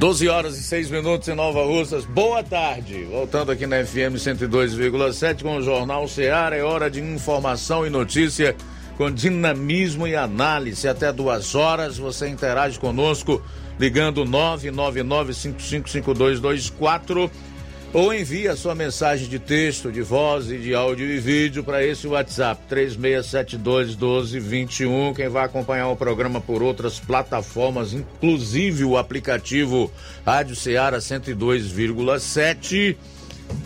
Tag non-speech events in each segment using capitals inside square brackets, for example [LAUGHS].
12 horas e 6 minutos em Nova Russas. Boa tarde. Voltando aqui na FM 102,7 com o Jornal Seara. É hora de informação e notícia com dinamismo e análise. Até duas horas você interage conosco ligando 999555224 ou envia sua mensagem de texto, de voz e de áudio e vídeo para esse WhatsApp 36721221. Quem vai acompanhar o programa por outras plataformas, inclusive o aplicativo Rádio Ceará 102,7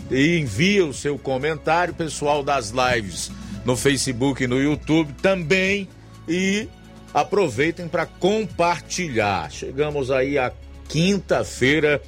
e envia o seu comentário pessoal das lives no Facebook e no YouTube também e aproveitem para compartilhar. Chegamos aí a quinta-feira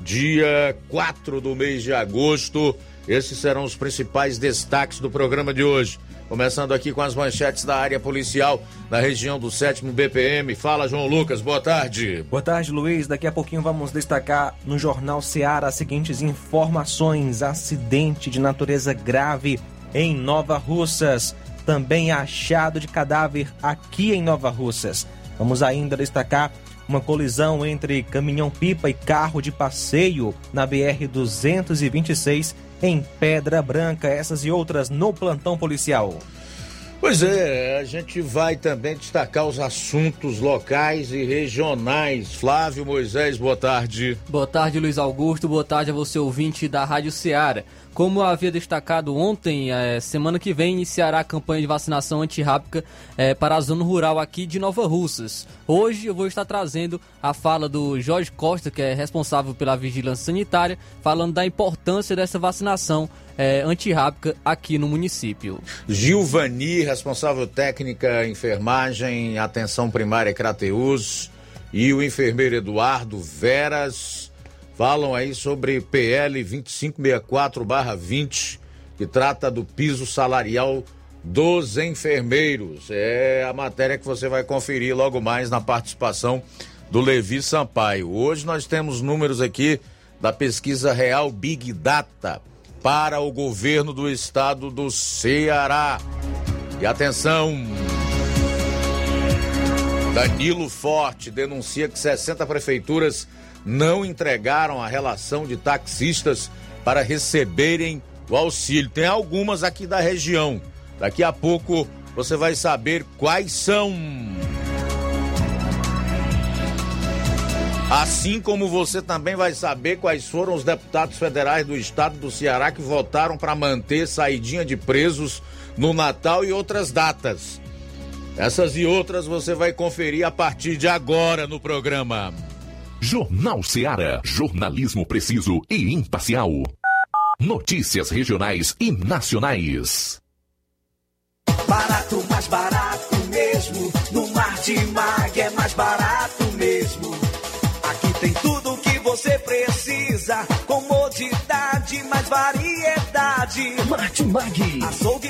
dia 4 do mês de agosto. Esses serão os principais destaques do programa de hoje. Começando aqui com as manchetes da área policial na região do 7 BPM. Fala, João Lucas, boa tarde. Boa tarde, Luiz. Daqui a pouquinho vamos destacar no Jornal Seara as seguintes informações: acidente de natureza grave em Nova Russas. Também achado de cadáver aqui em Nova Russas. Vamos ainda destacar uma colisão entre caminhão-pipa e carro de passeio na BR-226 em Pedra Branca. Essas e outras no plantão policial. Pois é, a gente vai também destacar os assuntos locais e regionais. Flávio Moisés, boa tarde. Boa tarde, Luiz Augusto. Boa tarde a você, ouvinte da Rádio Ceará. Como havia destacado ontem, é, semana que vem iniciará a campanha de vacinação antirrábica é, para a zona rural aqui de Nova Russas. Hoje eu vou estar trazendo a fala do Jorge Costa, que é responsável pela vigilância sanitária, falando da importância dessa vacinação é, antirrábica aqui no município. Gilvani, responsável técnica, enfermagem, atenção primária Crateus, e o enfermeiro Eduardo Veras falam aí sobre PL 2564-20, que trata do piso salarial dos enfermeiros. É a matéria que você vai conferir logo mais na participação do Levi Sampaio. Hoje nós temos números aqui da pesquisa Real Big Data para o governo do estado do Ceará. E atenção! Danilo Forte denuncia que 60 prefeituras não entregaram a relação de taxistas para receberem o auxílio. Tem algumas aqui da região. Daqui a pouco você vai saber quais são. Assim como você também vai saber quais foram os deputados federais do estado do Ceará que votaram para manter saidinha de presos no Natal e outras datas. Essas e outras você vai conferir a partir de agora no programa. Jornal Seara. Jornalismo preciso e imparcial. Notícias regionais e nacionais. Barato, mais barato mesmo. No Mar de Mag é mais barato mesmo. Aqui tem tudo o que você precisa. Comodidade, mais variedade. Martimag. Açougue,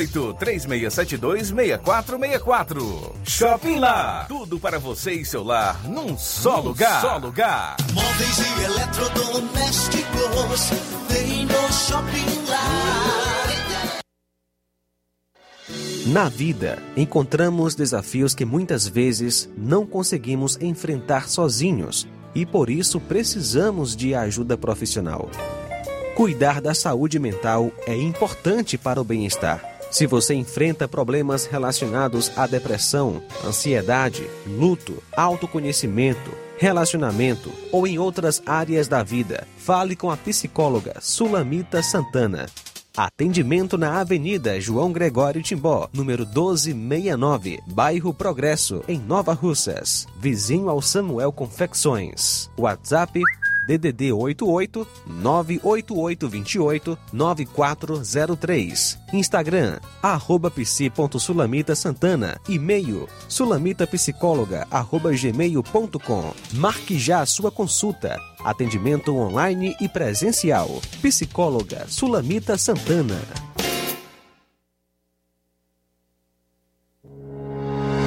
3672 6464. Shopping Lá. Tudo para você e seu lar num só num lugar. Só lugar. Móveis e eletrodomésticos. Vem no Shopping Lá. Na vida, encontramos desafios que muitas vezes não conseguimos enfrentar sozinhos e por isso precisamos de ajuda profissional. Cuidar da saúde mental é importante para o bem-estar. Se você enfrenta problemas relacionados à depressão, ansiedade, luto, autoconhecimento, relacionamento ou em outras áreas da vida, fale com a psicóloga Sulamita Santana. Atendimento na Avenida João Gregório Timbó, número 1269, bairro Progresso, em Nova Russas, vizinho ao Samuel Confecções. WhatsApp DDD 88 98828 9403. Instagram, arroba psi.sulamita Santana. E-mail, sulamitapsicóloga, arroba gmail.com. Marque já a sua consulta. Atendimento online e presencial. Psicóloga Sulamita Santana.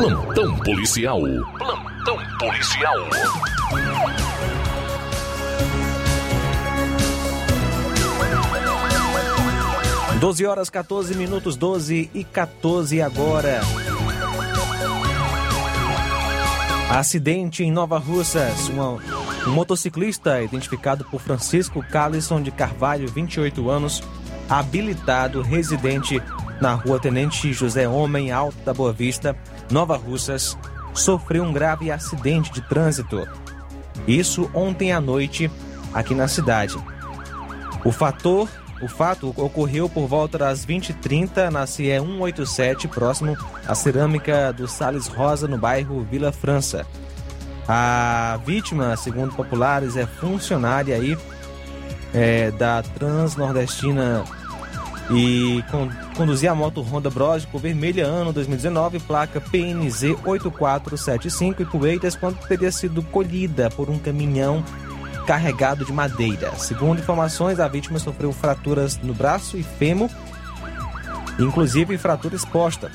Plantão policial. Plantão policial. Doze horas 14 minutos, 12 e 14 agora. Acidente em Nova Russas. Uma, um motociclista identificado por Francisco Calisson de Carvalho, 28 anos, habilitado, residente na rua Tenente José Homem, Alto da Boa Vista, Nova Russas, sofreu um grave acidente de trânsito. Isso ontem à noite aqui na cidade. O fator, o fato ocorreu por volta das 20h30 na CE 187, próximo à cerâmica do Sales Rosa, no bairro Vila França. A vítima, segundo populares, é funcionária aí é, da Transnordestina e con conduzia a moto Honda cor vermelha ano 2019, placa PNZ 8475 e Poeiras quando teria sido colhida por um caminhão carregado de madeira. Segundo informações, a vítima sofreu fraturas no braço e fêmur, inclusive fratura exposta.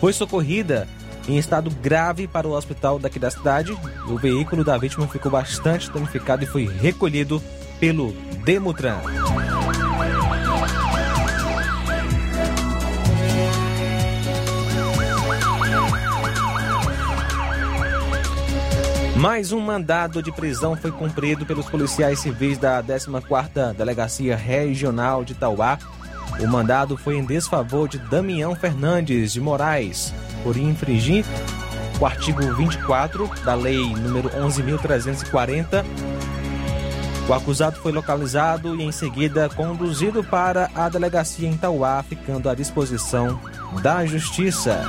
Foi socorrida em estado grave para o hospital daqui da cidade. O veículo da vítima ficou bastante danificado e foi recolhido pelo Demutran. Mais um mandado de prisão foi cumprido pelos policiais civis da 14ª Delegacia Regional de Tauá. O mandado foi em desfavor de Damião Fernandes de Moraes, por infringir o artigo 24 da Lei número 11.340. O acusado foi localizado e em seguida conduzido para a delegacia em Tauá, ficando à disposição da Justiça.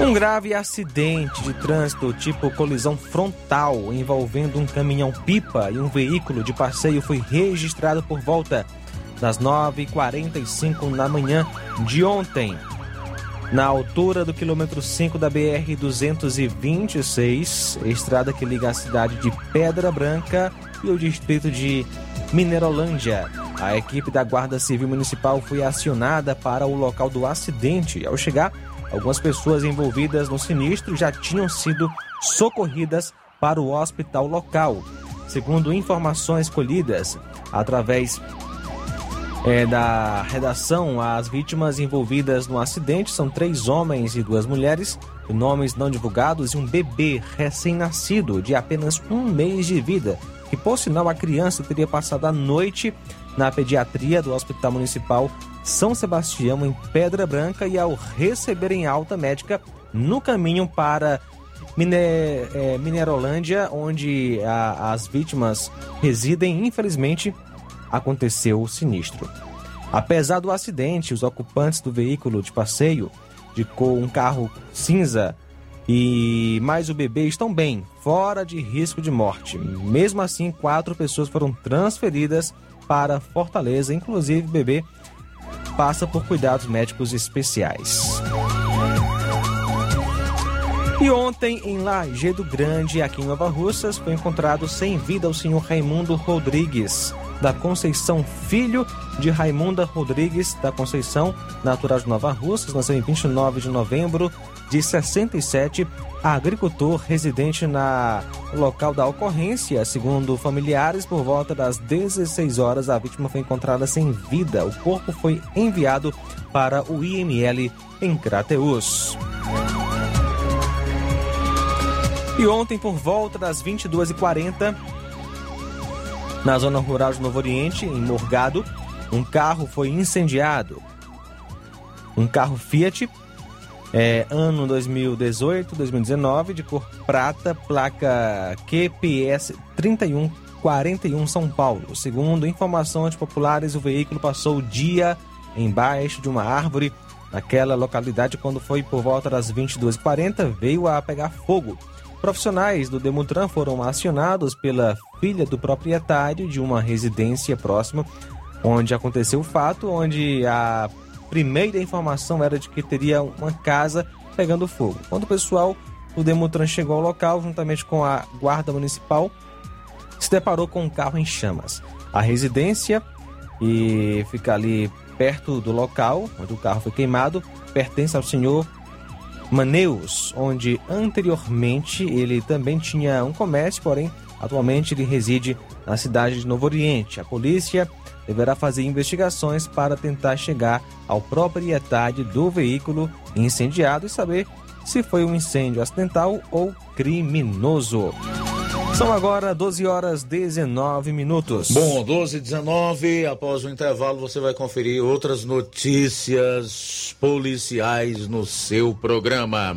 Um grave acidente de trânsito tipo colisão frontal envolvendo um caminhão-pipa e um veículo de passeio foi registrado por volta das 9h45 da manhã de ontem, na altura do quilômetro 5 da BR-226, estrada que liga a cidade de Pedra Branca e o distrito de Minerolândia. A equipe da Guarda Civil Municipal foi acionada para o local do acidente. Ao chegar, Algumas pessoas envolvidas no sinistro já tinham sido socorridas para o hospital local. Segundo informações colhidas através é, da redação, as vítimas envolvidas no acidente são três homens e duas mulheres, nomes não divulgados, e um bebê recém-nascido de apenas um mês de vida, que por sinal a criança teria passado a noite na pediatria do Hospital Municipal São Sebastião, em Pedra Branca, e ao receberem alta médica no caminho para é, Minerolândia, onde a, as vítimas residem, infelizmente aconteceu o sinistro. Apesar do acidente, os ocupantes do veículo de passeio, de um carro cinza e mais o bebê estão bem, fora de risco de morte. Mesmo assim, quatro pessoas foram transferidas para Fortaleza, inclusive o bebê passa por cuidados médicos especiais. E ontem, em Lajeado Grande, aqui em Nova Russas, foi encontrado sem vida o senhor Raimundo Rodrigues da Conceição, filho de Raimunda Rodrigues da Conceição, natural de Nova Russas, nasceu em 29 de novembro de 67, agricultor residente na local da ocorrência. Segundo familiares, por volta das 16 horas, a vítima foi encontrada sem vida. O corpo foi enviado para o IML em Crateus. E ontem, por volta das 22h40, na zona rural de Novo Oriente, em Morgado, um carro foi incendiado. Um carro Fiat é, ano 2018, 2019, de cor prata, placa QPS 3141 São Paulo. Segundo informações populares, o veículo passou o dia embaixo de uma árvore naquela localidade quando foi por volta das 22h40, veio a pegar fogo. Profissionais do Demutran foram acionados pela filha do proprietário de uma residência próxima onde aconteceu o fato, onde a primeira informação era de que teria uma casa pegando fogo. Quando o pessoal do Demutran chegou ao local, juntamente com a guarda municipal, se deparou com um carro em chamas. A residência e fica ali perto do local onde o carro foi queimado pertence ao senhor Maneus, onde anteriormente ele também tinha um comércio, porém atualmente ele reside na cidade de Novo Oriente. A polícia deverá fazer investigações para tentar chegar ao proprietário do veículo incendiado e saber se foi um incêndio acidental ou criminoso. São agora 12 horas 19 minutos. Bom, 12 e 19. Após o intervalo, você vai conferir outras notícias policiais no seu programa.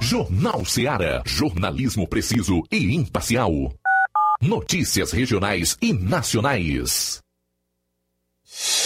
Jornal Seara. Jornalismo preciso e imparcial. Notícias regionais e nacionais. you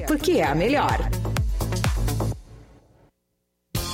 porque é a melhor.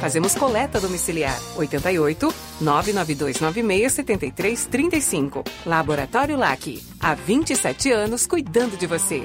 Fazemos coleta domiciliar. 88 99296 7335. Laboratório LAC. Há 27 anos cuidando de você.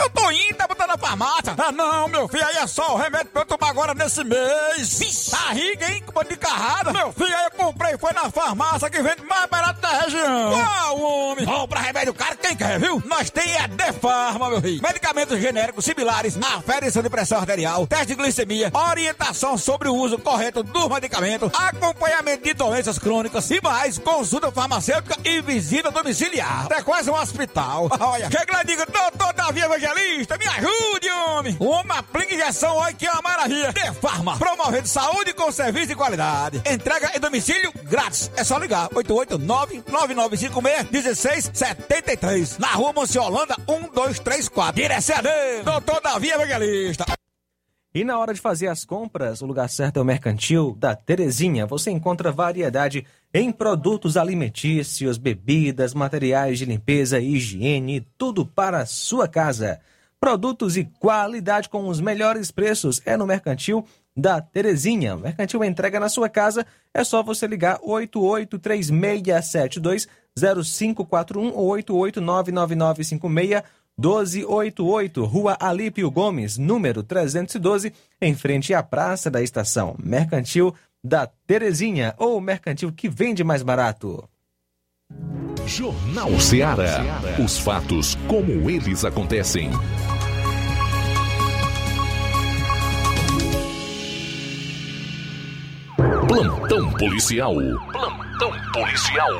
Eu tô indo, tá botando na farmácia. Ah, não, meu filho, aí é só o remédio pra eu tomar agora nesse mês. Barriga, hein, com de carrada. Meu filho, aí eu comprei, foi na farmácia que vende mais barato da região. Uau, homem. Compra remédio caro, quem quer, viu? Nós tem a Defarma, meu filho. Medicamentos genéricos similares, aferição de pressão arterial, teste de glicemia, orientação sobre o uso correto dos medicamentos, acompanhamento de doenças crônicas e mais, consulta farmacêutica e visita domiciliar. É quase um hospital. [LAUGHS] Olha, chega lá e diga, doutor Davi Evangelista, me ajude, homem. Uma aplica injeção, olha que é uma maravilha. De Farma, promovendo saúde com serviço de qualidade. Entrega em domicílio grátis. É só ligar, 889-9956-1673. Na rua Monsiolanda, 1234. Direção a Deus, doutor Davi Evangelista. E na hora de fazer as compras, o lugar certo é o Mercantil da Terezinha. Você encontra variedade em produtos alimentícios, bebidas, materiais de limpeza e higiene, tudo para a sua casa. Produtos e qualidade com os melhores preços é no Mercantil da Terezinha. Mercantil entrega na sua casa, é só você ligar 8836720541 ou 8899956 1288, Rua Alípio Gomes, número 312, em frente à Praça da Estação. Mercantil da Terezinha, ou mercantil que vende mais barato. Jornal Ceará. Os fatos como eles acontecem. Plantão policial. Plantão policial.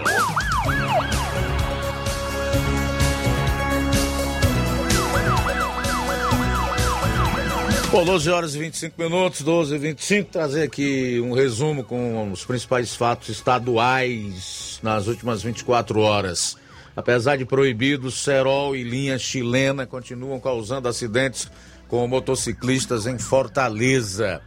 Bom, 12 horas e 25 minutos, 12 e 25, trazer aqui um resumo com os principais fatos estaduais nas últimas 24 horas. Apesar de proibidos, cerol e linha chilena continuam causando acidentes com motociclistas em Fortaleza.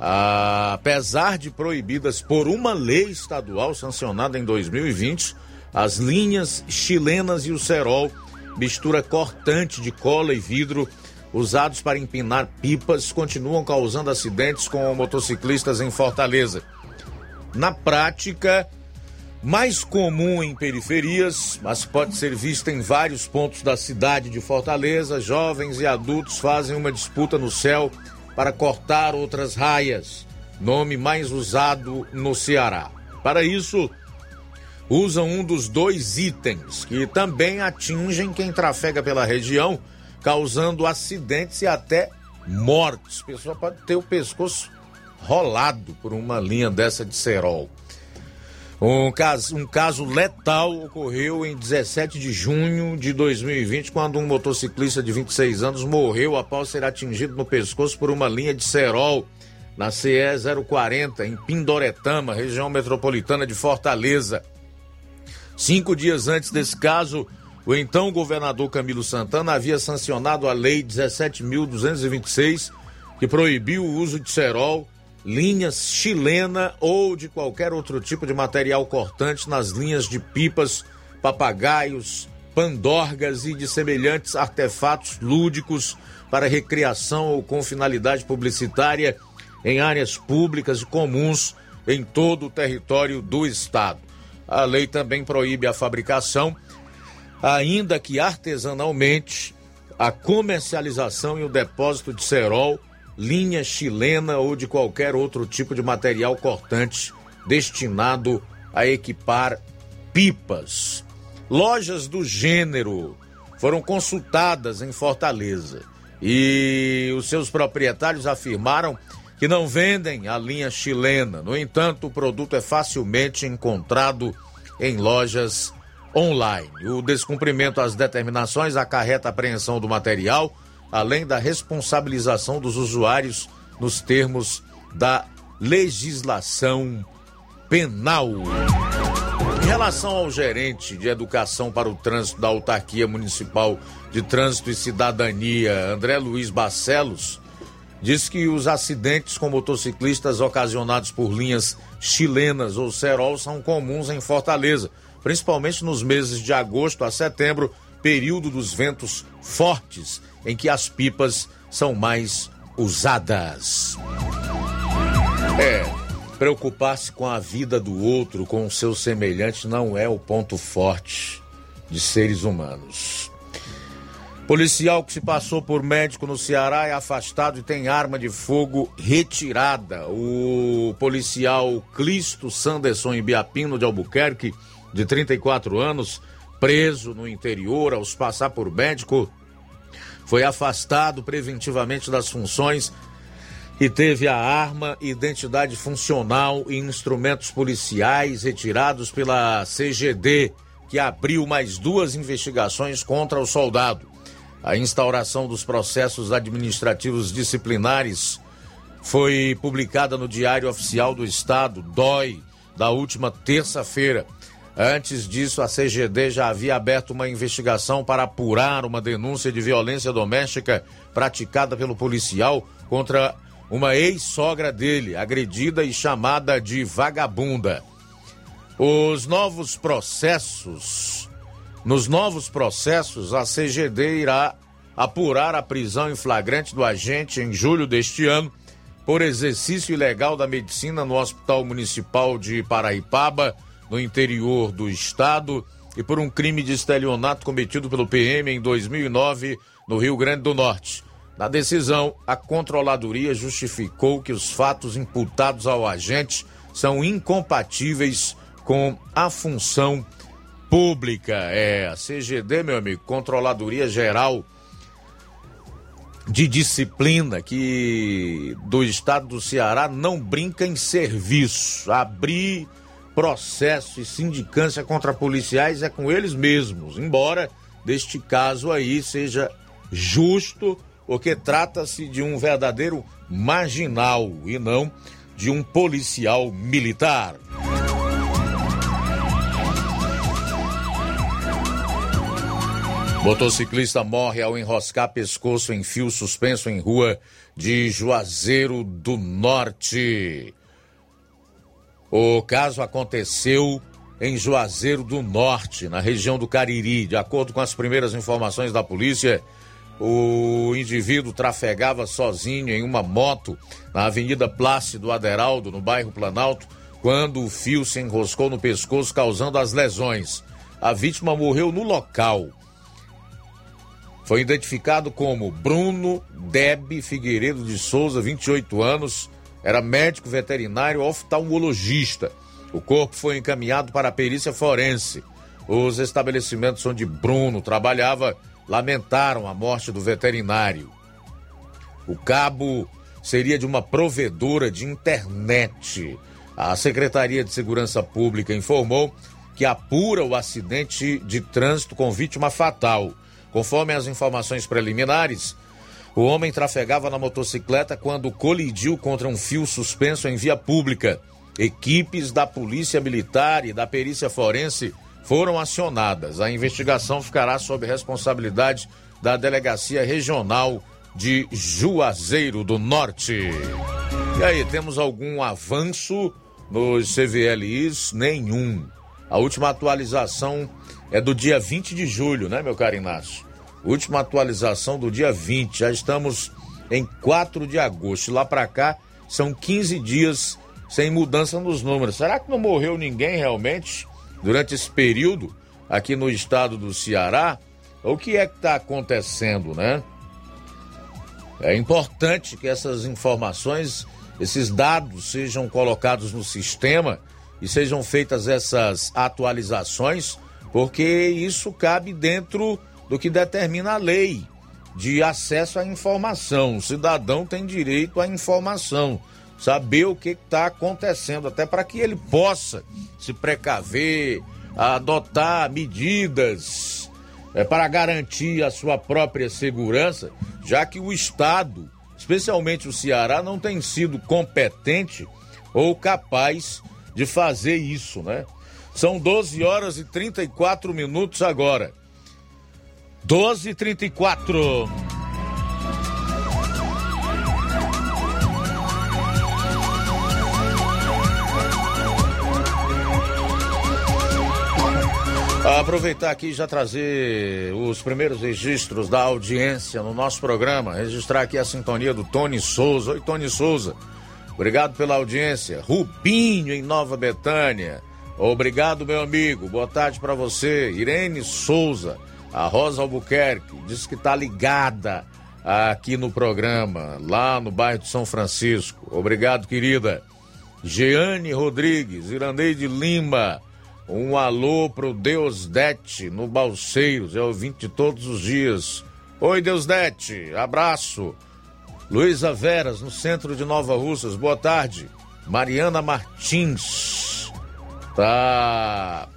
Ah, apesar de proibidas por uma lei estadual sancionada em 2020, as linhas chilenas e o cerol, mistura cortante de cola e vidro, usados para empinar pipas, continuam causando acidentes com motociclistas em Fortaleza. Na prática, mais comum em periferias, mas pode ser vista em vários pontos da cidade de Fortaleza, jovens e adultos fazem uma disputa no céu para cortar outras raias, nome mais usado no Ceará. Para isso, usam um dos dois itens que também atingem quem trafega pela região causando acidentes e até mortes. A pessoa pode ter o pescoço rolado por uma linha dessa de cerol. Um caso, um caso letal ocorreu em 17 de junho de 2020, quando um motociclista de 26 anos morreu após ser atingido no pescoço por uma linha de cerol na CE 040, em Pindoretama, região metropolitana de Fortaleza. Cinco dias antes desse caso, o então governador Camilo Santana havia sancionado a Lei 17.226, que proibiu o uso de cerol, linhas chilena ou de qualquer outro tipo de material cortante nas linhas de pipas, papagaios, pandorgas e de semelhantes artefatos lúdicos para recreação ou com finalidade publicitária em áreas públicas e comuns em todo o território do estado. A lei também proíbe a fabricação ainda que artesanalmente, a comercialização e o depósito de cerol, linha chilena ou de qualquer outro tipo de material cortante destinado a equipar pipas. Lojas do gênero foram consultadas em Fortaleza e os seus proprietários afirmaram que não vendem a linha chilena. No entanto, o produto é facilmente encontrado em lojas online. O descumprimento às determinações acarreta a apreensão do material, além da responsabilização dos usuários nos termos da legislação penal. Em relação ao gerente de educação para o trânsito da Autarquia Municipal de Trânsito e Cidadania, André Luiz Barcelos, diz que os acidentes com motociclistas ocasionados por linhas chilenas ou cerol são comuns em Fortaleza principalmente nos meses de agosto a setembro, período dos ventos fortes, em que as pipas são mais usadas. É, preocupar-se com a vida do outro, com o seu semelhante, não é o ponto forte de seres humanos. Policial que se passou por médico no Ceará é afastado e tem arma de fogo retirada. O policial Cristo Sanderson Ibiapino de Albuquerque de 34 anos, preso no interior aos passar por médico, foi afastado preventivamente das funções e teve a arma, identidade funcional e instrumentos policiais retirados pela CGD, que abriu mais duas investigações contra o soldado. A instauração dos processos administrativos disciplinares foi publicada no Diário Oficial do Estado, DOI, da última terça-feira. Antes disso, a CGD já havia aberto uma investigação para apurar uma denúncia de violência doméstica praticada pelo policial contra uma ex-sogra dele, agredida e chamada de vagabunda. Os novos processos, nos novos processos, a CGD irá apurar a prisão em flagrante do agente em julho deste ano por exercício ilegal da medicina no Hospital Municipal de Paraipaba no interior do estado e por um crime de estelionato cometido pelo PM em 2009 no Rio Grande do Norte. Na decisão, a controladoria justificou que os fatos imputados ao agente são incompatíveis com a função pública. É a CGD, meu amigo, Controladoria Geral de Disciplina que do estado do Ceará não brinca em serviço. Abrir processo e sindicância contra policiais é com eles mesmos, embora deste caso aí seja justo porque trata-se de um verdadeiro marginal e não de um policial militar. Motociclista morre ao enroscar pescoço em fio suspenso em rua de Juazeiro do Norte. O caso aconteceu em Juazeiro do Norte, na região do Cariri. De acordo com as primeiras informações da polícia, o indivíduo trafegava sozinho em uma moto na Avenida Plácido Aderaldo, no bairro Planalto, quando o fio se enroscou no pescoço, causando as lesões. A vítima morreu no local. Foi identificado como Bruno Deb Figueiredo de Souza, 28 anos, era médico veterinário oftalmologista. O corpo foi encaminhado para a perícia forense. Os estabelecimentos onde Bruno trabalhava lamentaram a morte do veterinário. O cabo seria de uma provedora de internet. A Secretaria de Segurança Pública informou que apura o acidente de trânsito com vítima fatal. Conforme as informações preliminares, o homem trafegava na motocicleta quando colidiu contra um fio suspenso em via pública. Equipes da Polícia Militar e da Perícia Forense foram acionadas. A investigação ficará sob responsabilidade da Delegacia Regional de Juazeiro do Norte. E aí, temos algum avanço nos CVLIs? Nenhum. A última atualização é do dia 20 de julho, né, meu caro Inácio? Última atualização do dia 20. Já estamos em 4 de agosto. Lá para cá são 15 dias sem mudança nos números. Será que não morreu ninguém realmente durante esse período aqui no estado do Ceará? O que é que está acontecendo, né? É importante que essas informações, esses dados sejam colocados no sistema e sejam feitas essas atualizações, porque isso cabe dentro do que determina a lei de acesso à informação. O cidadão tem direito à informação, saber o que está acontecendo, até para que ele possa se precaver, adotar medidas é, para garantir a sua própria segurança, já que o Estado, especialmente o Ceará, não tem sido competente ou capaz de fazer isso, né? São 12 horas e 34 minutos agora. 12:34. Aproveitar aqui e já trazer os primeiros registros da audiência no nosso programa. Registrar aqui a sintonia do Tony Souza. Oi, Tony Souza. Obrigado pela audiência. Rubinho em Nova Betânia. Obrigado, meu amigo. Boa tarde para você. Irene Souza. A Rosa Albuquerque diz que está ligada aqui no programa, lá no bairro de São Francisco. Obrigado, querida. Jeane Rodrigues, Iraneide Lima. Um alô pro Deus Dete no Balseiros, é ouvinte de todos os dias. Oi, Deus Dete, abraço. Luísa Veras, no centro de Nova Russas, boa tarde. Mariana Martins, tá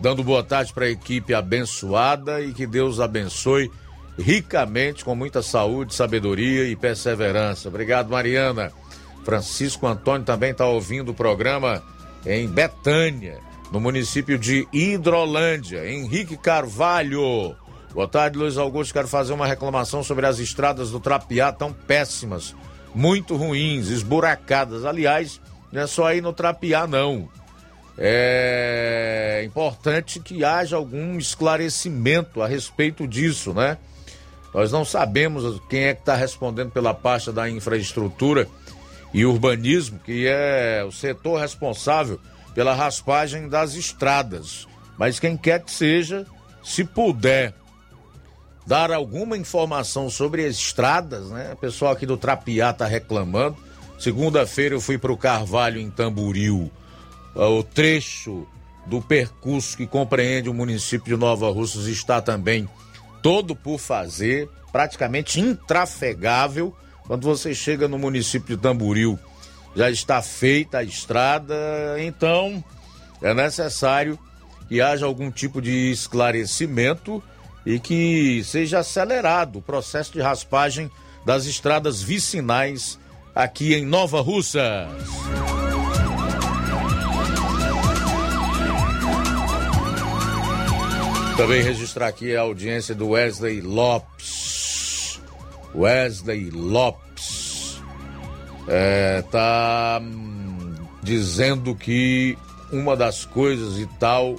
dando boa tarde para a equipe abençoada e que Deus abençoe ricamente, com muita saúde, sabedoria e perseverança. Obrigado, Mariana. Francisco Antônio também está ouvindo o programa em Betânia, no município de Hidrolândia. Henrique Carvalho. Boa tarde, Luiz Augusto. Quero fazer uma reclamação sobre as estradas do Trapiá, tão péssimas, muito ruins, esburacadas. Aliás, não é só aí no Trapiá, não é importante que haja algum esclarecimento a respeito disso, né? Nós não sabemos quem é que está respondendo pela pasta da infraestrutura e urbanismo, que é o setor responsável pela raspagem das estradas. Mas quem quer que seja, se puder dar alguma informação sobre as estradas, né? O pessoal aqui do Trapiá está reclamando. Segunda-feira eu fui para o Carvalho em Tamburil o trecho do percurso que compreende o município de Nova Russas está também todo por fazer, praticamente intrafegável. Quando você chega no município de Tamburil, já está feita a estrada, então é necessário que haja algum tipo de esclarecimento e que seja acelerado o processo de raspagem das estradas vicinais aqui em Nova Russas. Também registrar aqui a audiência do Wesley Lopes. Wesley Lopes é, tá hum, dizendo que uma das coisas e tal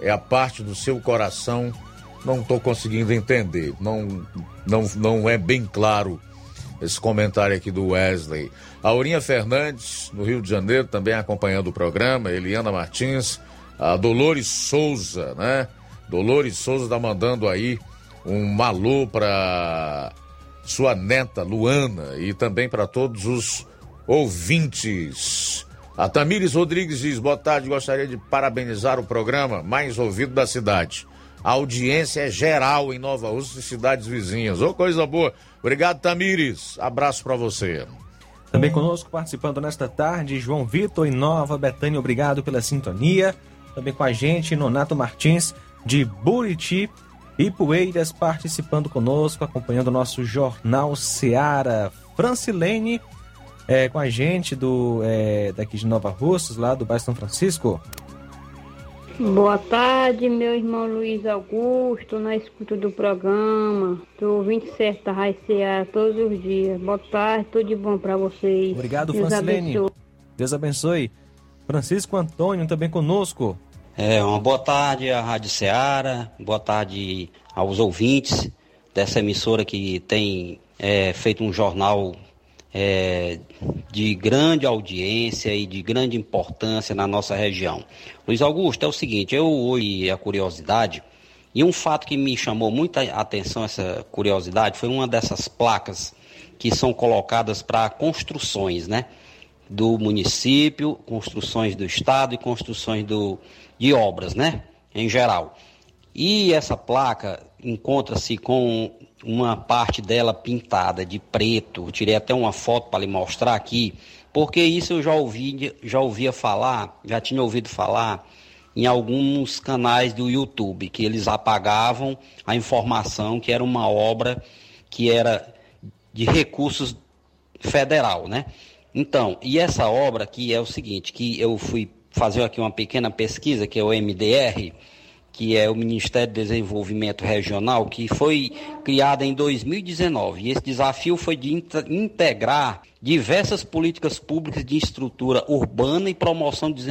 é a parte do seu coração. Não estou conseguindo entender. Não, não, não é bem claro esse comentário aqui do Wesley. Aurinha Fernandes, no Rio de Janeiro, também acompanhando o programa. Eliana Martins, a Dolores Souza, né? Dolores Souza está mandando aí um malô para sua neta Luana e também para todos os ouvintes. A Tamires Rodrigues diz: boa tarde, gostaria de parabenizar o programa mais ouvido da cidade. A audiência é geral em Nova Rússia e cidades vizinhas. Ô, coisa boa. Obrigado, Tamires. Abraço para você. Também conosco participando nesta tarde, João Vitor em Nova Betânia, obrigado pela sintonia. Também com a gente, Nonato Martins de Buriti e Poeiras participando conosco, acompanhando o nosso Jornal Seara. Francilene é, com a gente do é, daqui de Nova Russas, lá do bairro São Francisco. Boa tarde, meu irmão Luiz Augusto, na escuta do programa. Tô ouvindo certo da Rádio Seara todos os dias. Boa tarde, tudo de bom para vocês. Obrigado, Deus Francilene. abençoe. Deus abençoe. Francisco Antônio também conosco. É, uma boa tarde à Rádio Ceará, boa tarde aos ouvintes dessa emissora que tem é, feito um jornal é, de grande audiência e de grande importância na nossa região. Luiz Augusto, é o seguinte, eu ouvi a curiosidade e um fato que me chamou muita atenção, essa curiosidade, foi uma dessas placas que são colocadas para construções, né? Do município, construções do estado e construções do, de obras, né? Em geral. E essa placa encontra-se com uma parte dela pintada de preto. Eu tirei até uma foto para lhe mostrar aqui, porque isso eu já ouvi, já ouvia falar, já tinha ouvido falar em alguns canais do YouTube que eles apagavam a informação que era uma obra que era de recursos federal, né? Então, e essa obra aqui é o seguinte, que eu fui fazer aqui uma pequena pesquisa, que é o MDR, que é o Ministério do Desenvolvimento Regional, que foi criada em 2019. E esse desafio foi de inte- integrar diversas políticas públicas de estrutura urbana e promoção de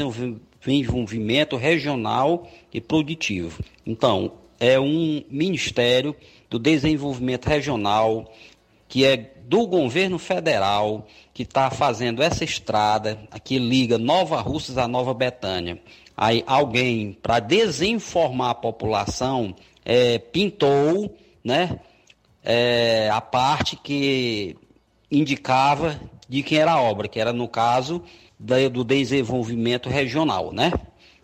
desenvolvimento regional e produtivo. Então, é um Ministério do Desenvolvimento Regional que é do governo federal que está fazendo essa estrada que liga Nova Russas a Nova Betânia. Aí alguém, para desinformar a população, é, pintou né, é, a parte que indicava de quem era a obra, que era no caso do desenvolvimento regional, né?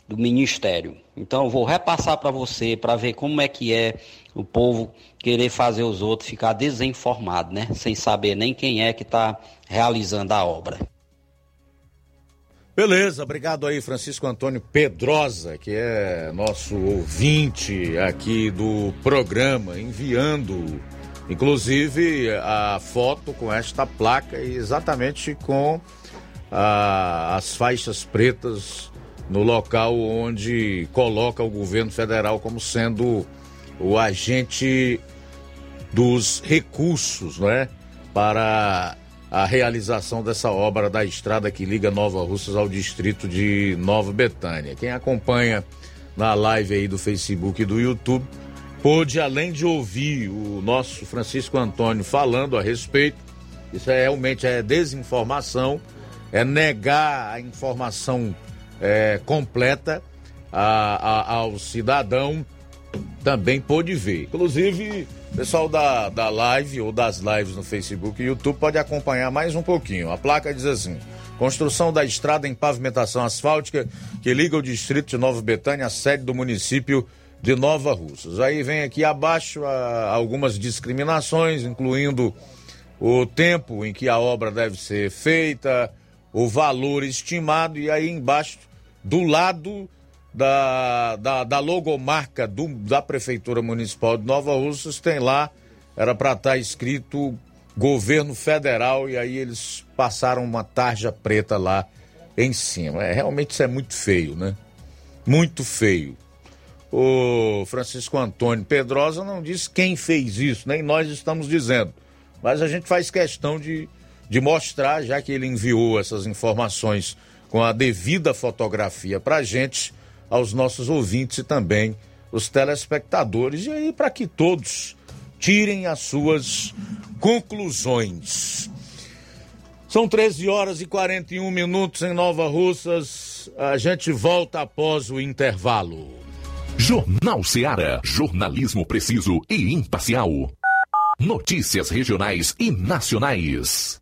Do Ministério. Então eu vou repassar para você para ver como é que é o povo querer fazer os outros ficar desinformado, né? Sem saber nem quem é que está realizando a obra. Beleza, obrigado aí, Francisco Antônio Pedrosa, que é nosso ouvinte aqui do programa, enviando, inclusive, a foto com esta placa e exatamente com ah, as faixas pretas no local onde coloca o governo federal como sendo o agente dos recursos, não é? Para a realização dessa obra da estrada que liga Nova Russas ao distrito de Nova Betânia. Quem acompanha na live aí do Facebook e do YouTube pôde, além de ouvir o nosso Francisco Antônio falando a respeito, isso é, realmente é desinformação, é negar a informação é, completa a- a- ao cidadão também pôde ver. Inclusive, pessoal da, da live ou das lives no Facebook e YouTube pode acompanhar mais um pouquinho. A placa diz assim: construção da estrada em pavimentação asfáltica que liga o distrito de Nova Betânia à sede do município de Nova Russas. Aí vem aqui abaixo ah, algumas discriminações, incluindo o tempo em que a obra deve ser feita, o valor estimado, e aí embaixo, do lado da, da, da logomarca do- da Prefeitura Municipal de Nova Russas, tem lá, era para estar escrito governo federal e aí eles passaram uma tarja preta lá em cima. É, realmente isso é muito feio, né? Muito feio. O Francisco Antônio Pedrosa não disse quem fez isso, nem nós estamos dizendo. Mas a gente faz questão de, de mostrar, já que ele enviou essas informações com a devida fotografia para a gente, aos nossos ouvintes e também os telespectadores, e aí para que todos tirem as suas conclusões. São 13 horas e 41 minutos em Nova Russas. A gente volta após o intervalo. Jornal Seara. Jornalismo preciso e imparcial. Notícias regionais e nacionais.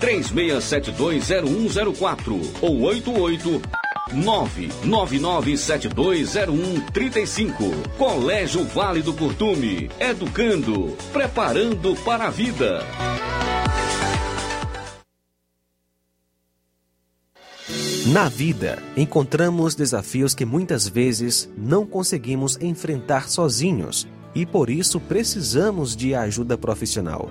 36720104 ou 88 999720135. Colégio Vale do Curtume. Educando, preparando para a vida. Na vida, encontramos desafios que muitas vezes não conseguimos enfrentar sozinhos e por isso precisamos de ajuda profissional.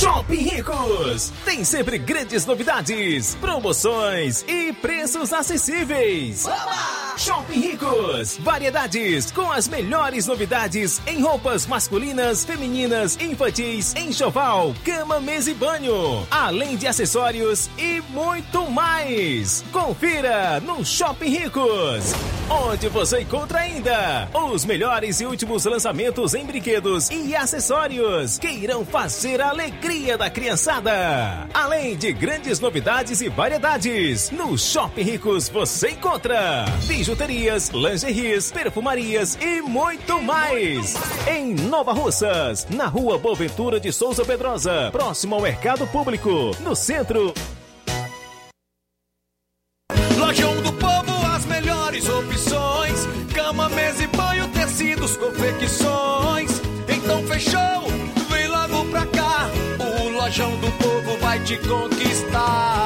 Shopping Ricos! Tem sempre grandes novidades, promoções e preços acessíveis. Oba! Shopping Ricos! Variedades com as melhores novidades em roupas masculinas, femininas, infantis, enxoval, cama, mesa e banho. Além de acessórios e muito mais. Confira no Shopping Ricos! Onde você encontra ainda os melhores e últimos lançamentos em brinquedos e acessórios que irão fazer a alegria da criançada. Além de grandes novidades e variedades, no Shopping Ricos você encontra bijuterias, lingeries, perfumarias e muito mais. Em Nova Russas, na rua Boaventura de Souza Pedrosa, próximo ao Mercado Público, no centro. Lojão do Povo, as melhores opções: cama, mesa e banho, tecidos, confecções. Então fechou, vem logo pra cá. O Lojão do Povo vai te conquistar.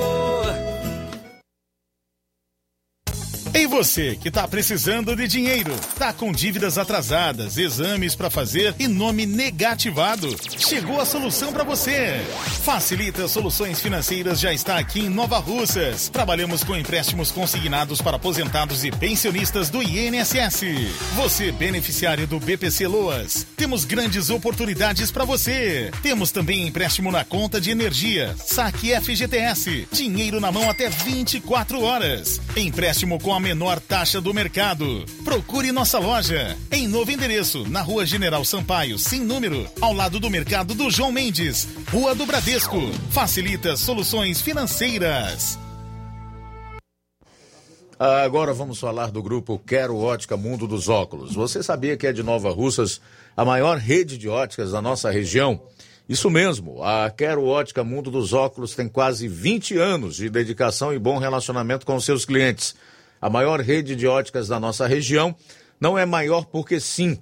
E você que tá precisando de dinheiro, tá com dívidas atrasadas, exames para fazer e nome negativado? Chegou a solução para você. Facilita Soluções Financeiras já está aqui em Nova Russas. Trabalhamos com empréstimos consignados para aposentados e pensionistas do INSS. Você beneficiário do BPC Loas, temos grandes oportunidades para você. Temos também empréstimo na conta de energia, saque FGTS, dinheiro na mão até 24 horas. Empréstimo com a menor taxa do mercado. Procure nossa loja em novo endereço, na Rua General Sampaio, sem número, ao lado do mercado do João Mendes, Rua do Bradesco. Facilita soluções financeiras. Agora vamos falar do grupo Quero Ótica Mundo dos Óculos. Você sabia que é de Nova Russas a maior rede de óticas da nossa região? Isso mesmo, a Quero Ótica Mundo dos Óculos tem quase 20 anos de dedicação e bom relacionamento com seus clientes. A maior rede de óticas da nossa região não é maior porque sim,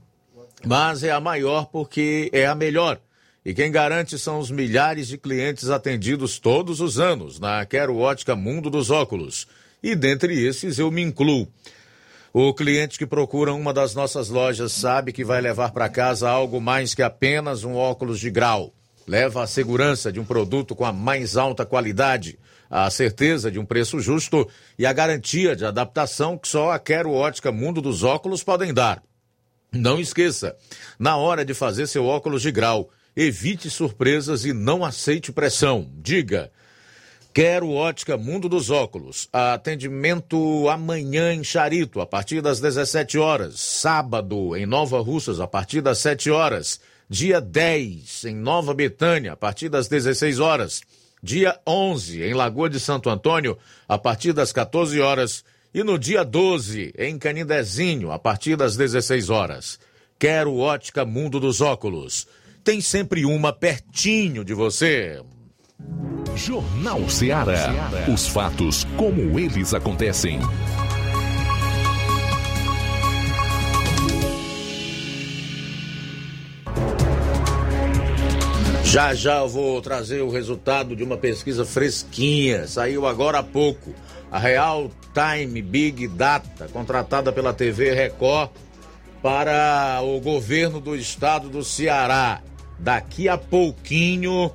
mas é a maior porque é a melhor. E quem garante são os milhares de clientes atendidos todos os anos na Quero Ótica Mundo dos Óculos e dentre esses eu me incluo. O cliente que procura uma das nossas lojas sabe que vai levar para casa algo mais que apenas um óculos de grau. Leva a segurança de um produto com a mais alta qualidade, a certeza de um preço justo e a garantia de adaptação que só a Quero Ótica Mundo dos Óculos podem dar. Não esqueça, na hora de fazer seu óculos de grau, evite surpresas e não aceite pressão. Diga. Quero Ótica Mundo dos Óculos. Atendimento amanhã em Charito, a partir das 17 horas. Sábado, em Nova Russas, a partir das 7 horas. Dia 10, em Nova Betânia, a partir das 16 horas. Dia 11, em Lagoa de Santo Antônio, a partir das 14 horas. E no dia 12, em Canindezinho, a partir das 16 horas. Quero Ótica Mundo dos Óculos. Tem sempre uma pertinho de você. Jornal Ceará. Os fatos como eles acontecem. Já já eu vou trazer o resultado de uma pesquisa fresquinha. Saiu agora há pouco. A Real Time Big Data, contratada pela TV Record para o governo do estado do Ceará. Daqui a pouquinho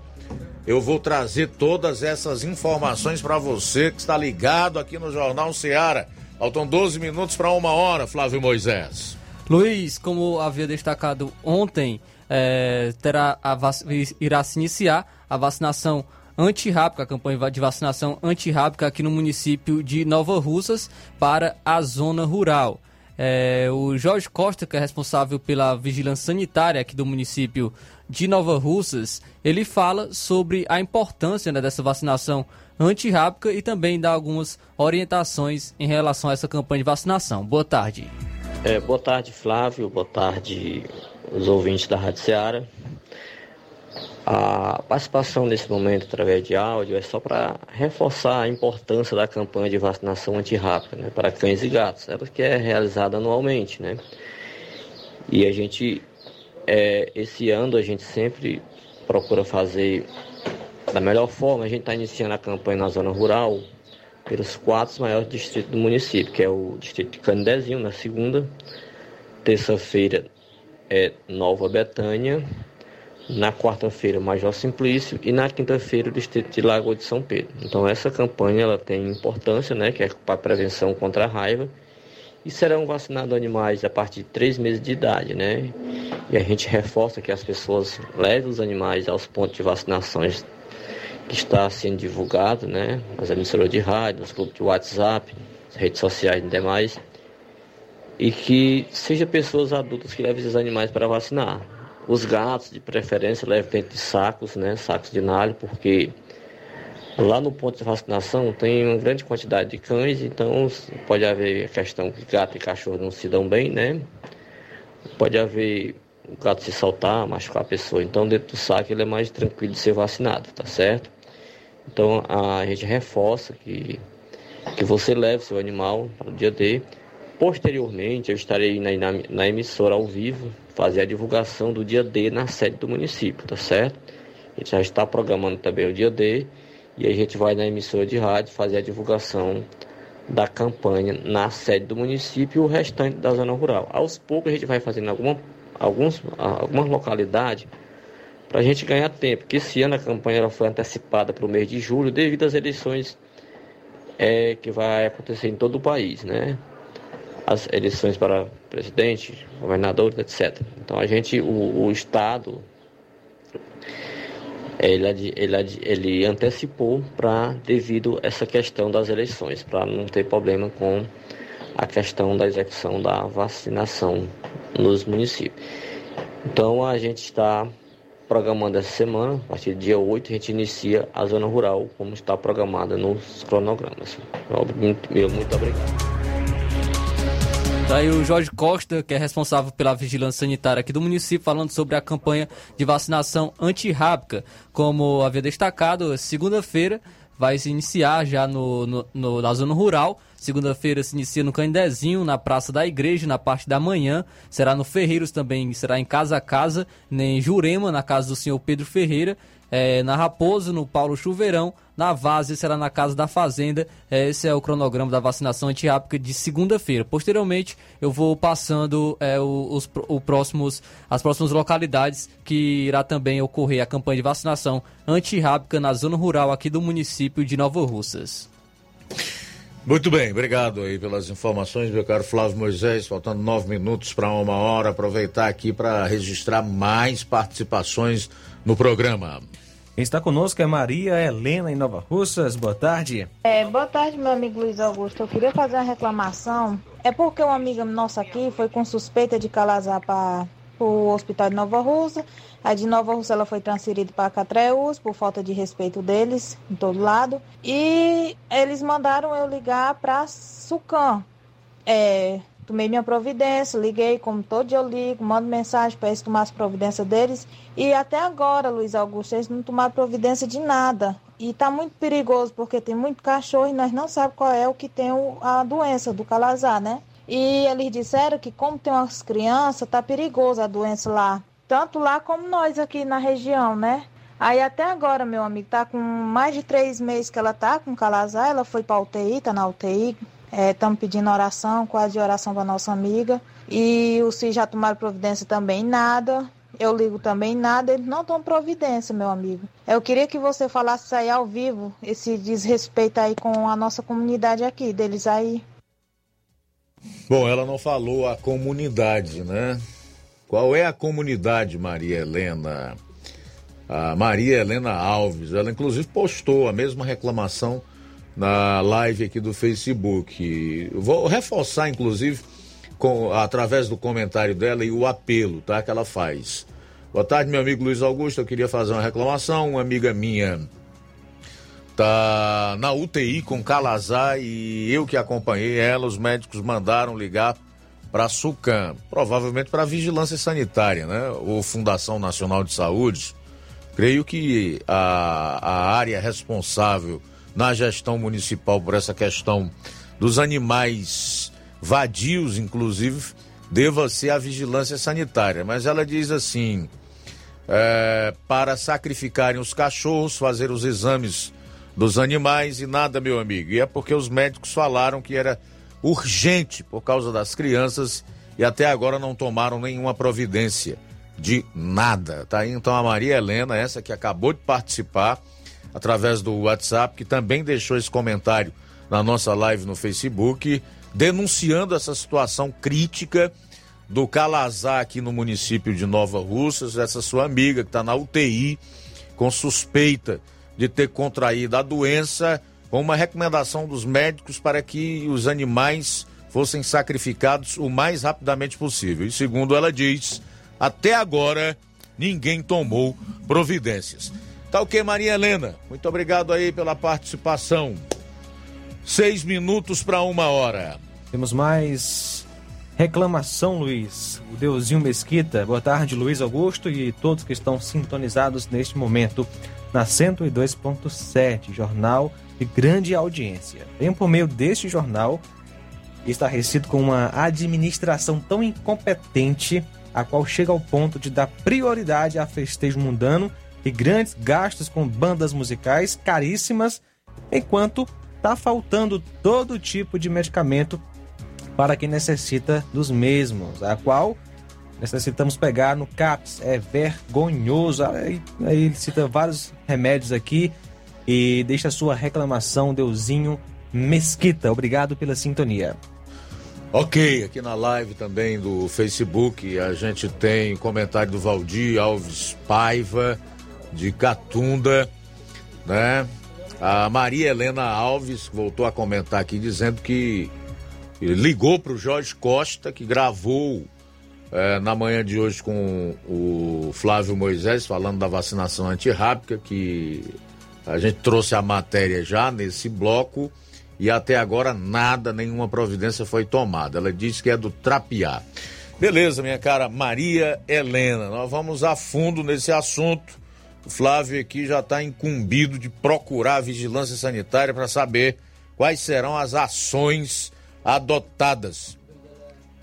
eu vou trazer todas essas informações para você que está ligado aqui no Jornal Ceará. Faltam 12 minutos para uma hora, Flávio Moisés. Luiz, como havia destacado ontem, é, terá a irá se iniciar a vacinação antirrábica, a campanha de vacinação antirrábica aqui no município de Nova Russas para a zona rural. É, o Jorge Costa, que é responsável pela vigilância sanitária aqui do município de Nova Russas, ele fala sobre a importância né, dessa vacinação antirrábica e também dá algumas orientações em relação a essa campanha de vacinação. Boa tarde. É, boa tarde, Flávio. Boa tarde, os ouvintes da Rádio Ceará. A participação nesse momento através de áudio é só para reforçar a importância da campanha de vacinação antirrábica né, para cães e gatos, ela que é realizada anualmente. Né? E a gente é, esse ano a gente sempre procura fazer da melhor forma. A gente está iniciando a campanha na zona rural pelos quatro maiores distritos do município, que é o distrito de Candezinho, na segunda, terça-feira é Nova Betânia, na quarta-feira Major Simplício e na quinta-feira o distrito de Lagoa de São Pedro. Então essa campanha ela tem importância, né, que é para prevenção contra a raiva e serão vacinados animais a partir de três meses de idade, né? E a gente reforça que as pessoas levem os animais aos pontos de vacinações que está sendo divulgado, né? Nas emissoras de rádio, nos grupos de WhatsApp, nas redes sociais e demais. E que seja pessoas adultas que levem esses animais para vacinar. Os gatos, de preferência, levem dentro de sacos, né? Sacos de nalho, porque Lá no ponto de vacinação tem uma grande quantidade de cães, então pode haver a questão que gato e cachorro não se dão bem, né? Pode haver o gato se saltar, machucar a pessoa. Então dentro do saco ele é mais tranquilo de ser vacinado, tá certo? Então a gente reforça que, que você leve seu animal para o dia D. Posteriormente eu estarei na, na, na emissora ao vivo fazer a divulgação do dia D na sede do município, tá certo? A gente já está programando também o dia D e a gente vai na emissora de rádio fazer a divulgação da campanha na sede do município e o restante da zona rural. Aos poucos a gente vai fazendo alguma, alguns, algumas localidades para a gente ganhar tempo, porque esse ano a campanha ela foi antecipada para o mês de julho devido às eleições é, que vai acontecer em todo o país, né? As eleições para presidente, governador, etc. Então a gente, o, o Estado ele, ele, ele antecipou para devido essa questão das eleições, para não ter problema com a questão da execução da vacinação nos municípios. Então a gente está programando essa semana, a partir do dia 8, a gente inicia a zona rural, como está programada nos cronogramas. Muito, muito obrigado. Daí o Jorge Costa, que é responsável pela vigilância sanitária aqui do município, falando sobre a campanha de vacinação antirrábica. Como havia destacado, segunda-feira vai se iniciar já no, no, no na zona rural. Segunda-feira se inicia no Candezinho, na Praça da Igreja, na parte da manhã. Será no Ferreiros também, será em Casa a Casa, em Jurema, na casa do senhor Pedro Ferreira. É, na Raposo, no Paulo Chuveirão, na Vase será na Casa da Fazenda. É, esse é o cronograma da vacinação antirrábica de segunda-feira. Posteriormente, eu vou passando é, os, o próximos, as próximas localidades que irá também ocorrer a campanha de vacinação antirrábica na zona rural aqui do município de Nova Russas. Muito bem, obrigado aí pelas informações, meu caro Flávio Moisés. Faltando nove minutos para uma hora, aproveitar aqui para registrar mais participações no programa. Quem está conosco é Maria Helena em Nova Russas. Boa tarde. É, boa tarde, meu amigo Luiz Augusto. Eu queria fazer uma reclamação. É porque uma amiga nossa aqui foi com suspeita de calazar para o hospital de Nova Russa. Aí de Nova Russa ela foi transferida para Catreus por falta de respeito deles em todo lado. E eles mandaram eu ligar para Sucam. É, tomei minha providência, liguei, como todo dia eu ligo, mando mensagem para eles tomar as providências deles. E até agora, Luiz Augusto, eles não tomaram providência de nada. E está muito perigoso, porque tem muito cachorro e nós não sabemos qual é o que tem a doença do calazar, né? E eles disseram que como tem umas crianças, tá perigoso a doença lá. Tanto lá como nós aqui na região, né? Aí até agora, meu amigo, tá com mais de três meses que ela tá com calazar, ela foi pra UTI, tá na UTI, Estamos é, pedindo oração, quase oração para nossa amiga. E o CIS já tomaram providência também, nada. Eu ligo também, nada. Eles não tomam providência, meu amigo. Eu queria que você falasse aí ao vivo, esse desrespeito aí com a nossa comunidade aqui, deles aí. Bom, ela não falou a comunidade, né? Qual é a comunidade, Maria Helena? A Maria Helena Alves, ela inclusive postou a mesma reclamação na live aqui do Facebook. Vou reforçar, inclusive, com, através do comentário dela e o apelo tá, que ela faz. Boa tarde, meu amigo Luiz Augusto. Eu queria fazer uma reclamação. Uma amiga minha tá na UTI com Calazar e eu que acompanhei ela, os médicos mandaram ligar para a SUCAM, provavelmente para a Vigilância Sanitária, né? Ou Fundação Nacional de Saúde. Creio que a, a área responsável na gestão municipal por essa questão dos animais vadios, inclusive, deva ser a vigilância sanitária. Mas ela diz assim: é, para sacrificarem os cachorros, fazer os exames dos animais e nada, meu amigo. E é porque os médicos falaram que era urgente por causa das crianças e até agora não tomaram nenhuma providência de nada, tá? Então a Maria Helena, essa que acabou de participar, através do WhatsApp, que também deixou esse comentário na nossa live no Facebook, denunciando essa situação crítica do Calazar aqui no município de Nova Russas, essa sua amiga que está na UTI com suspeita de ter contraído a doença, com uma recomendação dos médicos para que os animais fossem sacrificados o mais rapidamente possível. E segundo ela diz, até agora ninguém tomou providências. Tá ok, Maria Helena? Muito obrigado aí pela participação. Seis minutos para uma hora. Temos mais reclamação, Luiz. O Deusinho Mesquita. Boa tarde, Luiz Augusto e todos que estão sintonizados neste momento na 102.7, jornal de grande audiência. Venho por meio deste jornal estarrecido com uma administração tão incompetente, a qual chega ao ponto de dar prioridade a festejo mundano e grandes gastos com bandas musicais caríssimas, enquanto está faltando todo tipo de medicamento para quem necessita dos mesmos, a qual necessitamos pegar no CAPS. É vergonhoso. Aí, aí ele cita vários remédios aqui e deixa sua reclamação, Deusinho Mesquita. Obrigado pela sintonia. Ok, aqui na live também do Facebook a gente tem comentário do Valdir Alves Paiva de Catunda, né? A Maria Helena Alves voltou a comentar aqui dizendo que ligou para o Jorge Costa, que gravou é, na manhã de hoje com o Flávio Moisés, falando da vacinação antirrábica, que a gente trouxe a matéria já nesse bloco e até agora nada, nenhuma providência foi tomada. Ela disse que é do trapiá. Beleza, minha cara Maria Helena, nós vamos a fundo nesse assunto. O Flávio aqui já está incumbido de procurar a vigilância sanitária para saber quais serão as ações adotadas.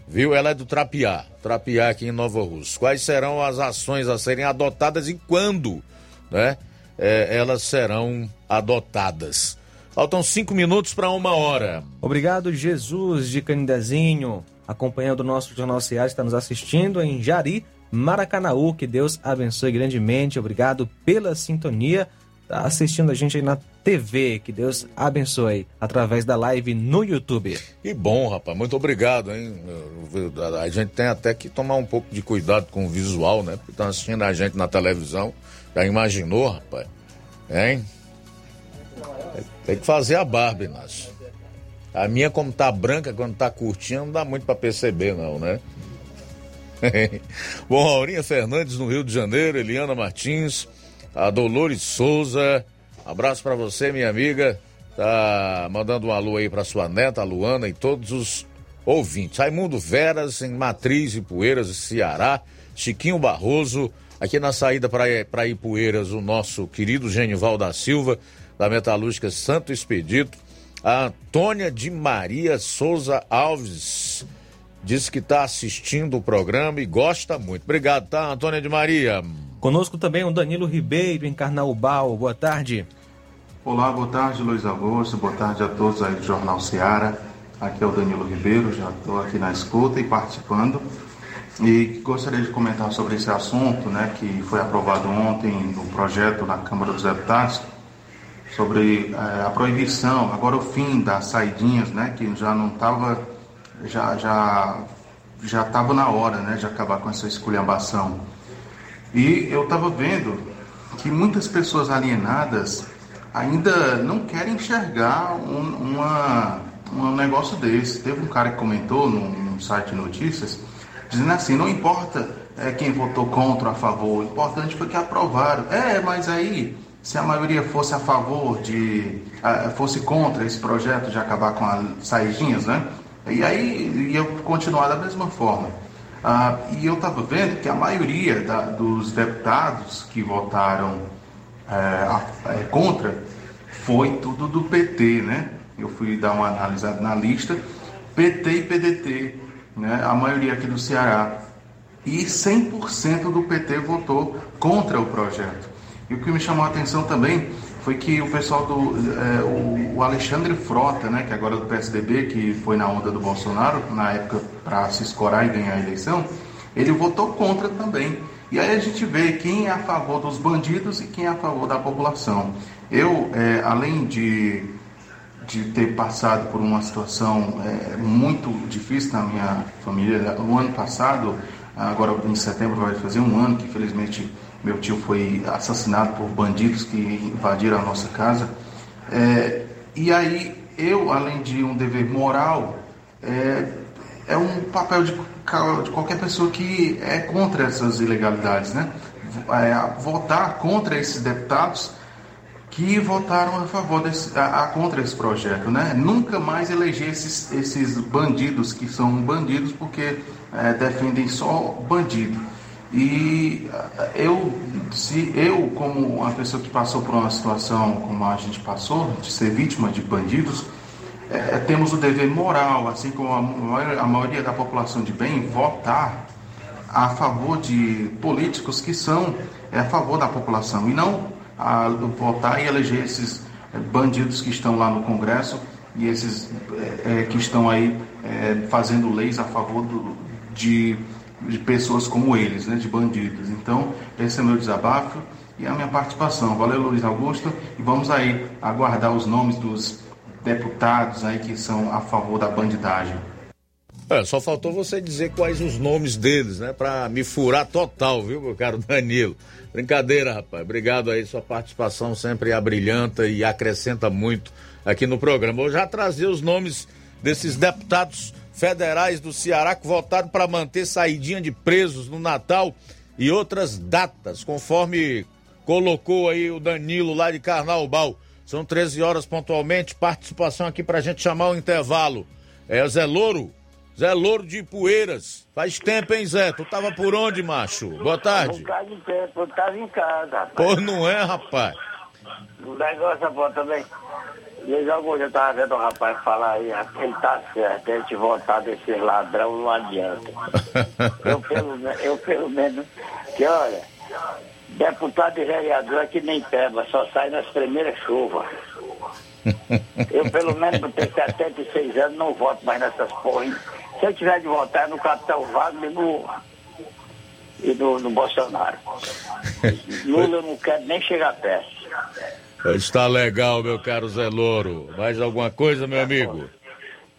Viu? Ela é do Trapiá, Trapiá aqui em Nova Rússia. Quais serão as ações a serem adotadas e quando, né? É, elas serão adotadas. Faltam cinco minutos para uma hora. Obrigado, Jesus de Canidezinho, acompanhando o nosso Jornal Seara, está nos assistindo em Jari, Maracanaú. Que Deus abençoe grandemente. Obrigado pela sintonia. Está assistindo a gente aí na TV. Que Deus abençoe através da live no YouTube. Que bom, rapaz. Muito obrigado, hein? A gente tem até que tomar um pouco de cuidado com o visual, né? Porque estão assistindo a gente na televisão. Já imaginou, rapaz? Hein? Tem que fazer a barba, Inácio. A minha, como tá branca, quando tá curtinha, não dá muito para perceber, não, né? [LAUGHS] Bom, Aurinha Fernandes no Rio de Janeiro, Eliana Martins, a Dolores Souza. Abraço para você, minha amiga. Tá mandando um alô aí para sua neta, a Luana e todos os ouvintes. Raimundo Veras, em Matriz e Poeiras, Ceará. Chiquinho Barroso, aqui na saída para Ipueiras, o nosso querido Genival da Silva, da Metalúrgica Santo Expedito. A Antônia de Maria Souza Alves disse que está assistindo o programa e gosta muito. Obrigado, tá, Antônia de Maria? Conosco também o Danilo Ribeiro, em Carnaubal. Boa tarde. Olá, boa tarde, Luiz Augusto. Boa tarde a todos aí do Jornal Seara. Aqui é o Danilo Ribeiro, já estou aqui na escuta e participando. E gostaria de comentar sobre esse assunto, né, que foi aprovado ontem no projeto na Câmara dos Deputados, sobre é, a proibição, agora o fim das saidinhas, né, que já não estava, já já já estava na hora, né, de acabar com essa esculhambação. E eu estava vendo que muitas pessoas alienadas ainda não querem enxergar um, uma, um negócio desse. Teve um cara que comentou num, num site de notícias, dizendo assim, não importa é, quem votou contra ou a favor, o importante foi que aprovaram. É, mas aí se a maioria fosse a favor de, fosse contra esse projeto de acabar com as saidinhas, né? E aí ia continuar da mesma forma. Ah, e eu estava vendo que a maioria da, dos deputados que votaram é, é, contra foi tudo do PT, né? Eu fui dar uma analisada na lista, PT e PDT, né? A maioria aqui do Ceará. E 100% do PT votou contra o projeto. E o que me chamou a atenção também foi que o pessoal do é, o, Alexandre Frota, né, que agora é do PSDB, que foi na onda do Bolsonaro na época para se escorar e ganhar a eleição, ele votou contra também. E aí a gente vê quem é a favor dos bandidos e quem é a favor da população. Eu, é, além de, de ter passado por uma situação é, muito difícil na minha família, o ano passado, agora em setembro vai fazer um ano que infelizmente meu tio foi assassinado por bandidos que invadiram a nossa casa. É, e aí eu, além de um dever moral, é, é um papel de, de, qualquer pessoa que é contra essas ilegalidades, né? É, votar contra esses deputados que votaram a favor desse, a, a, contra esse projeto, né? Nunca mais eleger esses, esses bandidos que são bandidos porque é, defendem só bandido. E eh, eu, se eu, como uma pessoa que passou por uma situação como a gente passou, de ser vítima de bandidos, é, temos o dever moral, assim como a maioria, a maioria da população de bem, votar a favor de políticos que são é, a favor da população e não a, votar e eleger esses bandidos que estão lá no Congresso e esses é, que estão aí fazendo leis a favor do, de de pessoas como eles, né, de bandidos. Então, esse é meu desabafo e a minha participação. Valeu, Luiz Augusto, e vamos aí aguardar os nomes dos deputados aí que são a favor da bandidagem. É, só faltou você dizer quais os nomes deles, né? Pra me furar total, viu, meu caro [LAUGHS] Danilo? Brincadeira, rapaz. Obrigado aí, sua participação sempre abrilhanta e acrescenta muito aqui no programa. Eu já trazer os nomes desses deputados federais do Ceará que votaram para manter saidinha de presos no Natal e outras datas, conforme colocou aí o Danilo lá de Carnaubal. São 13 horas pontualmente, participação aqui pra gente chamar o intervalo. É o Zé Louro, Zé Louro de Poeiras. Faz tempo, hein, Zé? Tu tava por onde, macho? Boa tarde. Um bocado de tempo, eu tava em casa, rapaz. Pô, não é, rapaz? O negócio é bom também. Desde algum dia eu tava vendo o rapaz falar aí, ele tá certo, a gente votar desse ladrão não adianta. [LAUGHS] Eu pelo, eu pelo menos, que olha, deputado e vereador é que nem peba, só sai nas primeiras chuvas. [LAUGHS] Eu pelo menos por ter 76 anos não voto mais nessas porra. hein? Se eu tiver de votar é no Capitão Wagner e no, e no, no Bolsonaro. [LAUGHS] Lula eu não quero nem chegar perto. Está legal, meu caro Zé Louro. Mais alguma coisa, meu amigo?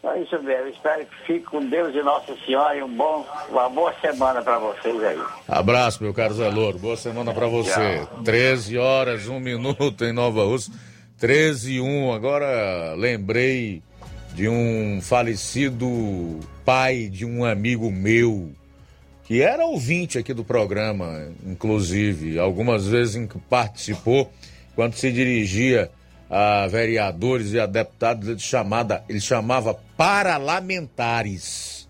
É isso mesmo. Espero que fique com Deus e Nossa Senhora e um bom, uma boa semana para vocês aí. Abraço, meu caro Zé Louro. Boa semana pra você. 13 horas, 1 minuto em Nova Rússia. 13 e 1. Agora lembrei de um falecido pai de um amigo meu, que era ouvinte aqui do programa, inclusive, algumas vezes em que participou, quando se dirigia a vereadores e a deputados, ele, chamada, ele chamava parlamentares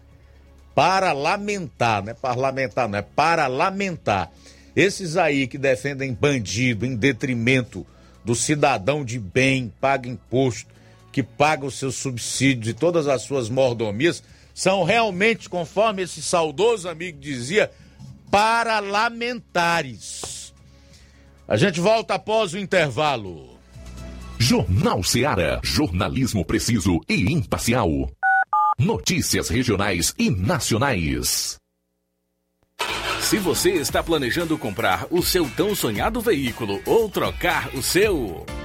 para lamentar, não é parlamentar, não é para lamentar. Esses aí que defendem bandido em detrimento do cidadão de bem, paga imposto, que paga os seus subsídios e todas as suas mordomias, são realmente, conforme esse saudoso amigo dizia, parlamentares. A gente volta após o intervalo. Jornal Seara. Jornalismo preciso e imparcial. Notícias regionais e nacionais. Se você está planejando comprar o seu tão sonhado veículo ou trocar o seu,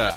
Yeah.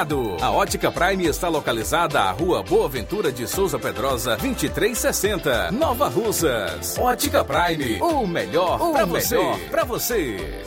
A Ótica Prime está localizada à Rua Boa Ventura de Souza Pedrosa, 2360, Nova Russas. Ótica Prime, o melhor para você. Para você.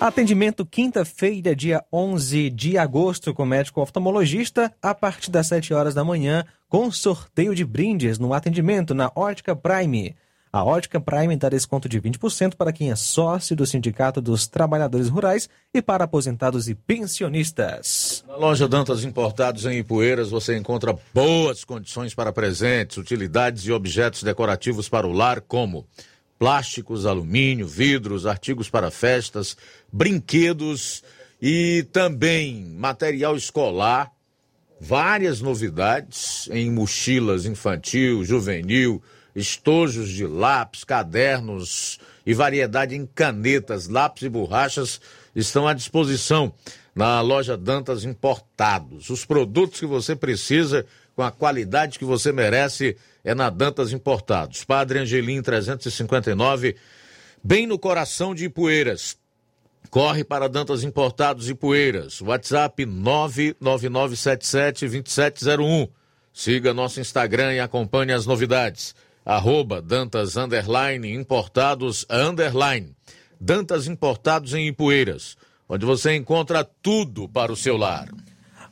Atendimento quinta-feira, dia 11 de agosto, com médico oftalmologista, a partir das 7 horas da manhã, com sorteio de brindes no atendimento na Ótica Prime. A Ótica Prime dá desconto de 20% para quem é sócio do Sindicato dos Trabalhadores Rurais e para aposentados e pensionistas. Na loja Dantas Importados em Ipueiras você encontra boas condições para presentes, utilidades e objetos decorativos para o lar, como plásticos, alumínio, vidros, artigos para festas, brinquedos e também material escolar. Várias novidades em mochilas infantil, juvenil, estojos de lápis, cadernos e variedade em canetas, lápis e borrachas estão à disposição na loja Dantas Importados. Os produtos que você precisa com a qualidade que você merece é na Dantas Importados. Padre Angelim 359, bem no coração de Ipueiras. Corre para Dantas Importados e Poeiras. WhatsApp 999772701. Siga nosso Instagram e acompanhe as novidades. Arroba Dantas Underline Importados Underline. Dantas Importados em Ipueiras, onde você encontra tudo para o seu lar.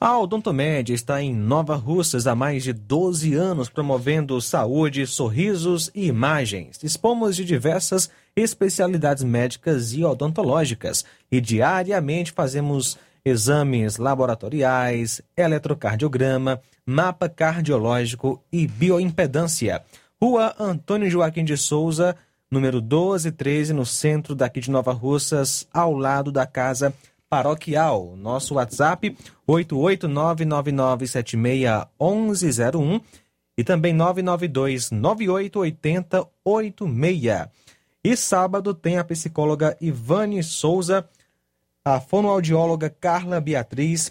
A Odontomed está em Nova Russas há mais de 12 anos promovendo saúde, sorrisos e imagens. Dispomos de diversas especialidades médicas e odontológicas e diariamente fazemos exames laboratoriais, eletrocardiograma, mapa cardiológico e bioimpedância. Rua Antônio Joaquim de Souza, número 1213, no centro daqui de Nova Russas, ao lado da casa paroquial. Nosso WhatsApp 88999761101 e também 992 988086. E sábado tem a psicóloga Ivane Souza, a fonoaudióloga Carla Beatriz.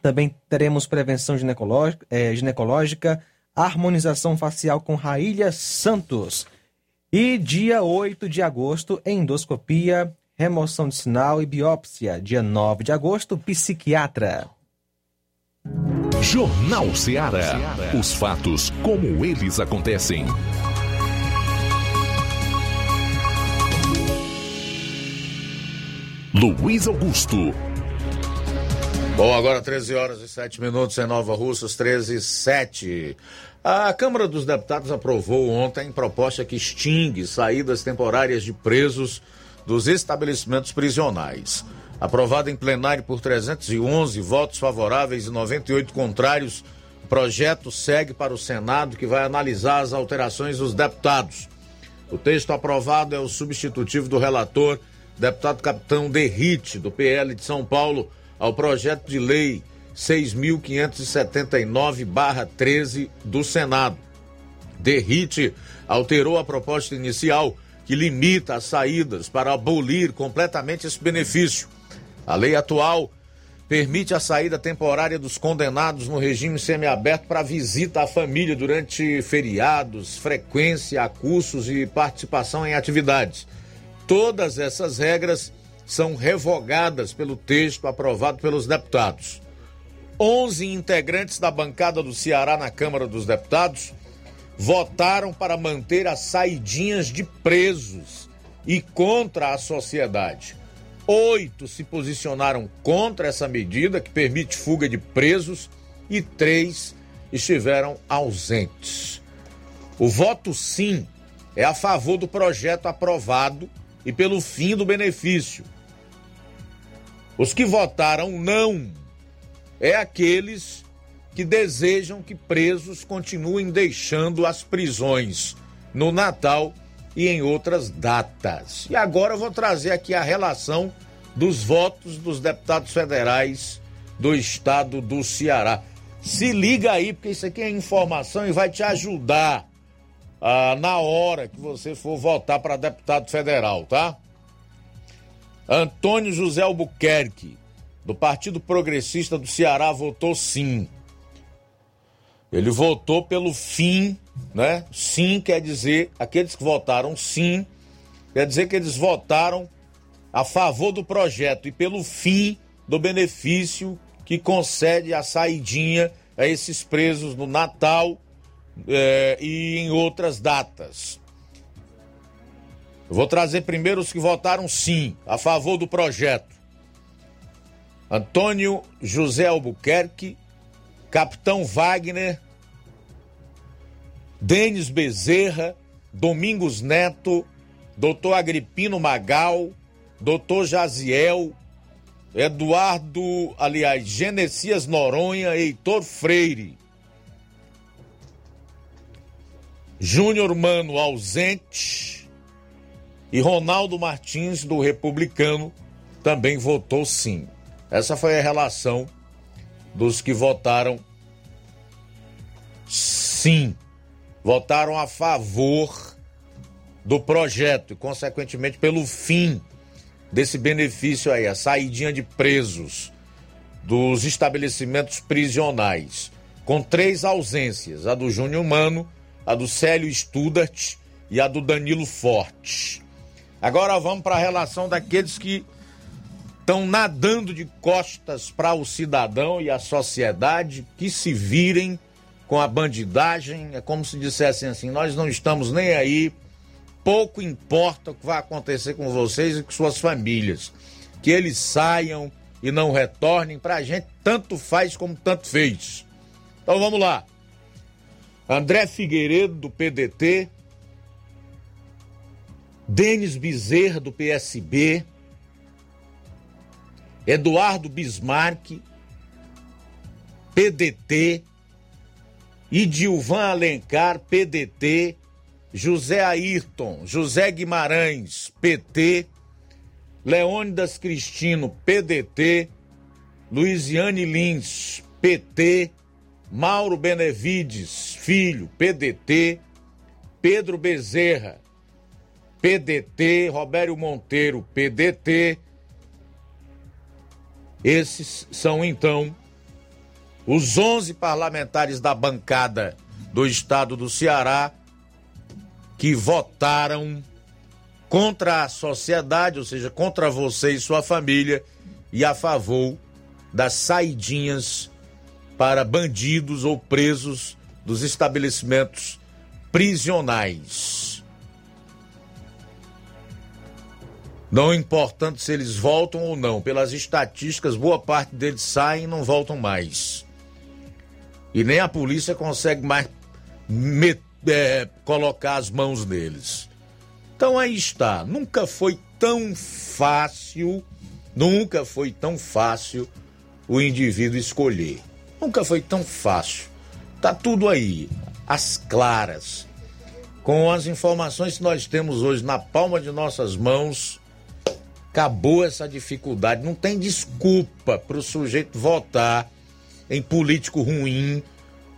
Também teremos prevenção ginecológica, é, ginecológica harmonização facial com Raília Santos. E dia 8 de agosto, endoscopia, remoção de sinal e biópsia. Dia 9 de agosto, psiquiatra. Jornal Ceará. Os fatos como eles acontecem. Luiz Augusto. Bom, agora 13 horas e 7 minutos em Nova Russas, 13 e 7. A Câmara dos Deputados aprovou ontem proposta que extingue saídas temporárias de presos dos estabelecimentos prisionais. Aprovado em plenário por 311 votos favoráveis e 98 contrários, o projeto segue para o Senado, que vai analisar as alterações dos deputados. O texto aprovado é o substitutivo do relator, deputado capitão Derrite, do PL de São Paulo, ao projeto de lei 6.579-13 do Senado. Derrite alterou a proposta inicial que limita as saídas para abolir completamente esse benefício. A lei atual permite a saída temporária dos condenados no regime semiaberto para visita à família durante feriados, frequência a cursos e participação em atividades. Todas essas regras são revogadas pelo texto aprovado pelos deputados. 11 integrantes da bancada do Ceará na Câmara dos Deputados votaram para manter as saidinhas de presos e contra a sociedade. Oito se posicionaram contra essa medida que permite fuga de presos e três estiveram ausentes. O voto sim é a favor do projeto aprovado e pelo fim do benefício. Os que votaram não é aqueles que desejam que presos continuem deixando as prisões no Natal e em outras datas. E agora eu vou trazer aqui a relação dos votos dos deputados federais do estado do Ceará. Se liga aí, porque isso aqui é informação e vai te ajudar ah, na hora que você for votar para deputado federal, tá? Antônio José Albuquerque, do Partido Progressista do Ceará, votou sim. Ele votou pelo fim, né? Sim quer dizer, aqueles que votaram sim, quer dizer que eles votaram a favor do projeto e pelo fim do benefício que concede a saidinha a esses presos no Natal eh, e em outras datas. Vou trazer primeiro os que votaram sim, a favor do projeto. Antônio José Albuquerque, Capitão Wagner, Denis Bezerra, Domingos Neto, Doutor Agripino Magal, Doutor Jaziel, Eduardo, aliás, Genesias Noronha, Heitor Freire. Júnior Mano ausente e Ronaldo Martins, do Republicano, também votou sim. Essa foi a relação dos que votaram sim. votaram a favor do projeto e, consequentemente, pelo fim desse benefício aí, a saidinha de presos dos estabelecimentos prisionais, com três ausências: a do Júnior Mano, a do Célio Studart e a do Danilo Forte. Agora vamos para a relação daqueles que estão nadando de costas para o cidadão e a sociedade que se virem com a bandidagem. É como se dissessem assim: nós não estamos nem aí, pouco importa o que vai acontecer com vocês e com suas famílias. Que eles saiam e não retornem, para a gente tanto faz como tanto fez. Então vamos lá. André Figueiredo, do PDT, Denis Bezerra, do PSB, Eduardo Bismarck, PDT, Idilvan Alencar, PDT, José Ayrton, José Guimarães, PT, Leônidas Cristino, PDT, Luiziane Lins, PT, Mauro Benevides, filho, PDT, Pedro Bezerra, PDT, Robério Monteiro, PDT. Esses são então os 11 parlamentares da bancada do estado do Ceará que votaram contra a sociedade, ou seja, contra você e sua família, e a favor das saidinhas para bandidos ou presos dos estabelecimentos prisionais. Não importando se eles voltam ou não, pelas estatísticas, boa parte deles saem e não voltam mais. E nem a polícia consegue mais é, colocar as mãos neles. Então aí está. Nunca foi tão fácil, nunca foi tão fácil o indivíduo escolher. Nunca foi tão fácil. Tá tudo aí, às claras. Com as informações que nós temos hoje na palma de nossas mãos, Acabou essa dificuldade. Não tem desculpa para o sujeito votar em político ruim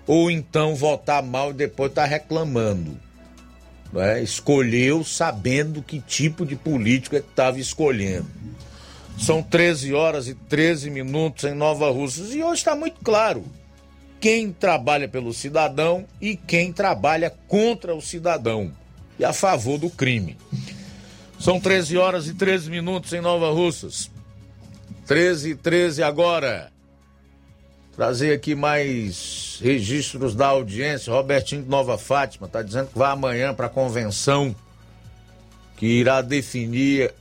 ou então votar mal e depois estar tá reclamando. É? Escolheu sabendo que tipo de político é que estava escolhendo. São 13 horas e 13 minutos em Nova Russas e hoje está muito claro quem trabalha pelo cidadão e quem trabalha contra o cidadão e a favor do crime. São 13 horas e 13 minutos em Nova Russas. 13 e 13 agora. Trazer aqui mais registros da audiência. Robertinho de Nova Fátima está dizendo que vai amanhã para a convenção que irá definir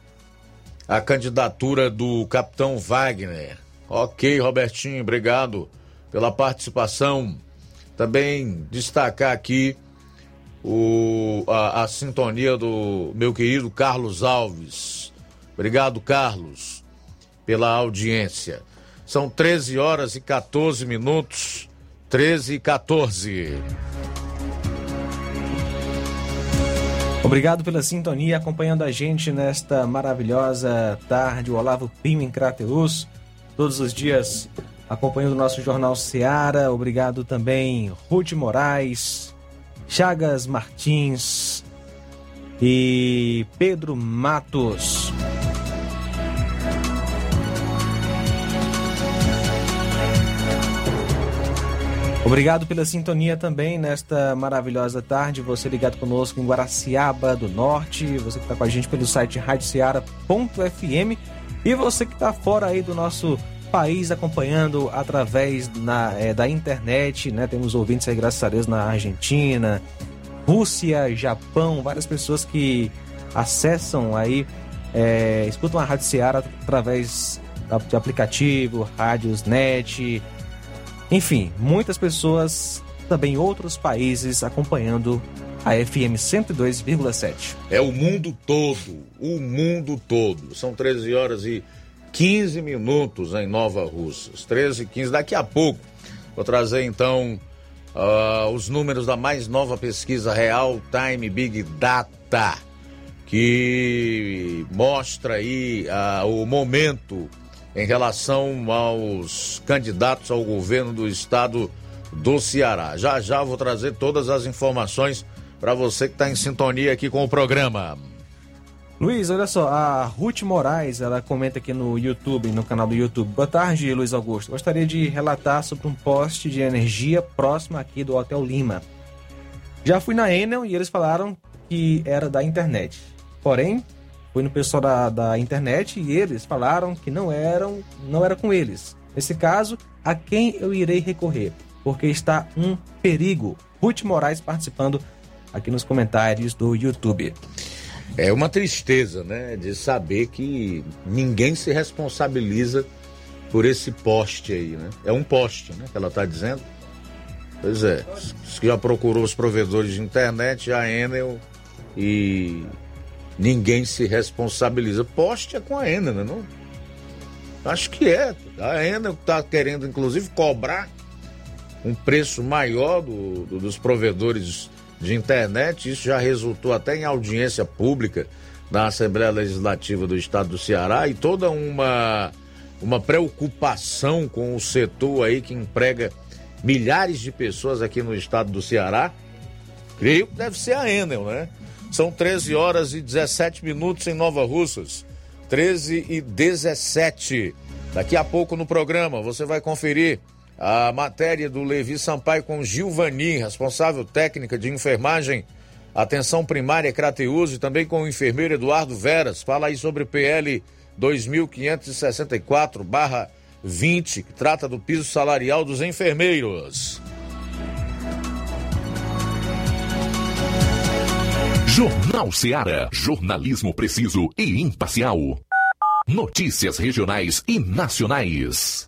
a candidatura do capitão Wagner. Ok, Robertinho, obrigado pela participação. Também destacar aqui o, a, a sintonia do meu querido Carlos Alves. Obrigado, Carlos, pela audiência. São 13 horas e 14 minutos. 13 e 14. Obrigado pela sintonia, acompanhando a gente nesta maravilhosa tarde. O Olavo Pinho em Crateus, todos os dias acompanhando o nosso Jornal Seara. Obrigado também, Ruth Moraes, Chagas Martins e Pedro Matos. Obrigado pela sintonia também nesta maravilhosa tarde. Você ligado conosco em Guaraciaba do Norte, você que está com a gente pelo site radioceara.fm e você que está fora aí do nosso país acompanhando através na, é, da internet, né? Temos ouvintes aí, graças a Deus, na Argentina, Rússia, Japão, várias pessoas que acessam aí, é, escutam a Rádio Seara através de aplicativo, rádios net, enfim, muitas pessoas também outros países acompanhando a FM 102,7. É o mundo todo, o mundo todo. São 13 horas e 15 minutos em Nova Russas. 13 e 15. Daqui a pouco vou trazer então uh, os números da mais nova pesquisa Real Time Big Data, que mostra aí uh, o momento em relação aos candidatos ao governo do estado do Ceará. Já já vou trazer todas as informações para você que está em sintonia aqui com o programa. Luiz, olha só, a Ruth Moraes, ela comenta aqui no YouTube, no canal do YouTube. Boa tarde, Luiz Augusto. Gostaria de relatar sobre um poste de energia próximo aqui do Hotel Lima. Já fui na Enel e eles falaram que era da internet. Porém, fui no pessoal da, da internet e eles falaram que não eram, não era com eles. Nesse caso, a quem eu irei recorrer? Porque está um perigo. Ruth Moraes participando aqui nos comentários do YouTube. É uma tristeza, né, de saber que ninguém se responsabiliza por esse poste aí, né? É um poste, né, que ela está dizendo. Pois é, que já procurou os provedores de internet, a Enel e ninguém se responsabiliza. Poste é com a Enel, né, não? Acho que é. A Enel está querendo, inclusive, cobrar um preço maior do, do, dos provedores de internet. Isso já resultou até em audiência pública na Assembleia Legislativa do Estado do Ceará e toda uma, uma preocupação com o setor aí que emprega milhares de pessoas aqui no estado do Ceará. Creio que deve ser a Enel, né? São 13 horas e 17 minutos em Nova Russas. 13 e 17. Daqui a pouco no programa você vai conferir a matéria do Levi Sampaio com Gilvani, responsável técnica de enfermagem, atenção primária Crateus e também com o enfermeiro Eduardo Veras. Fala aí sobre PL 2564/20, que trata do piso salarial dos enfermeiros. Jornal Ceará, jornalismo preciso e imparcial. Notícias regionais e nacionais.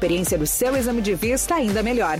experiência do seu exame de vista ainda melhor.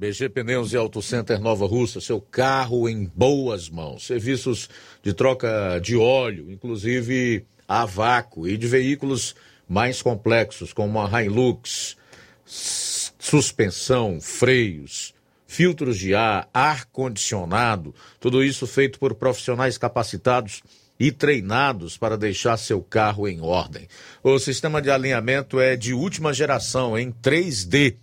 BG Pneus e Auto Center Nova Russa, seu carro em boas mãos. Serviços de troca de óleo, inclusive a vácuo, e de veículos mais complexos, como a Hilux, suspensão, freios, filtros de ar, ar-condicionado, tudo isso feito por profissionais capacitados e treinados para deixar seu carro em ordem. O sistema de alinhamento é de última geração, em 3D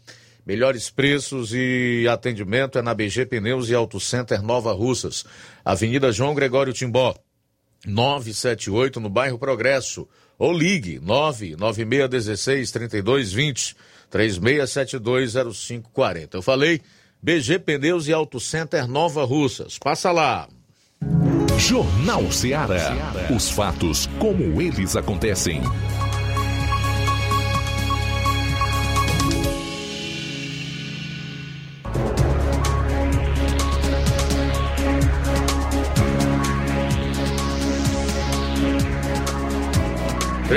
Melhores preços e atendimento é na BG Pneus e Auto Center Nova Russas. Avenida João Gregório Timbó, 978, no bairro Progresso. Ou ligue 99616 3220 36720540. Eu falei BG Pneus e Auto Center Nova Russas. Passa lá. Jornal Ceará. Os fatos como eles acontecem.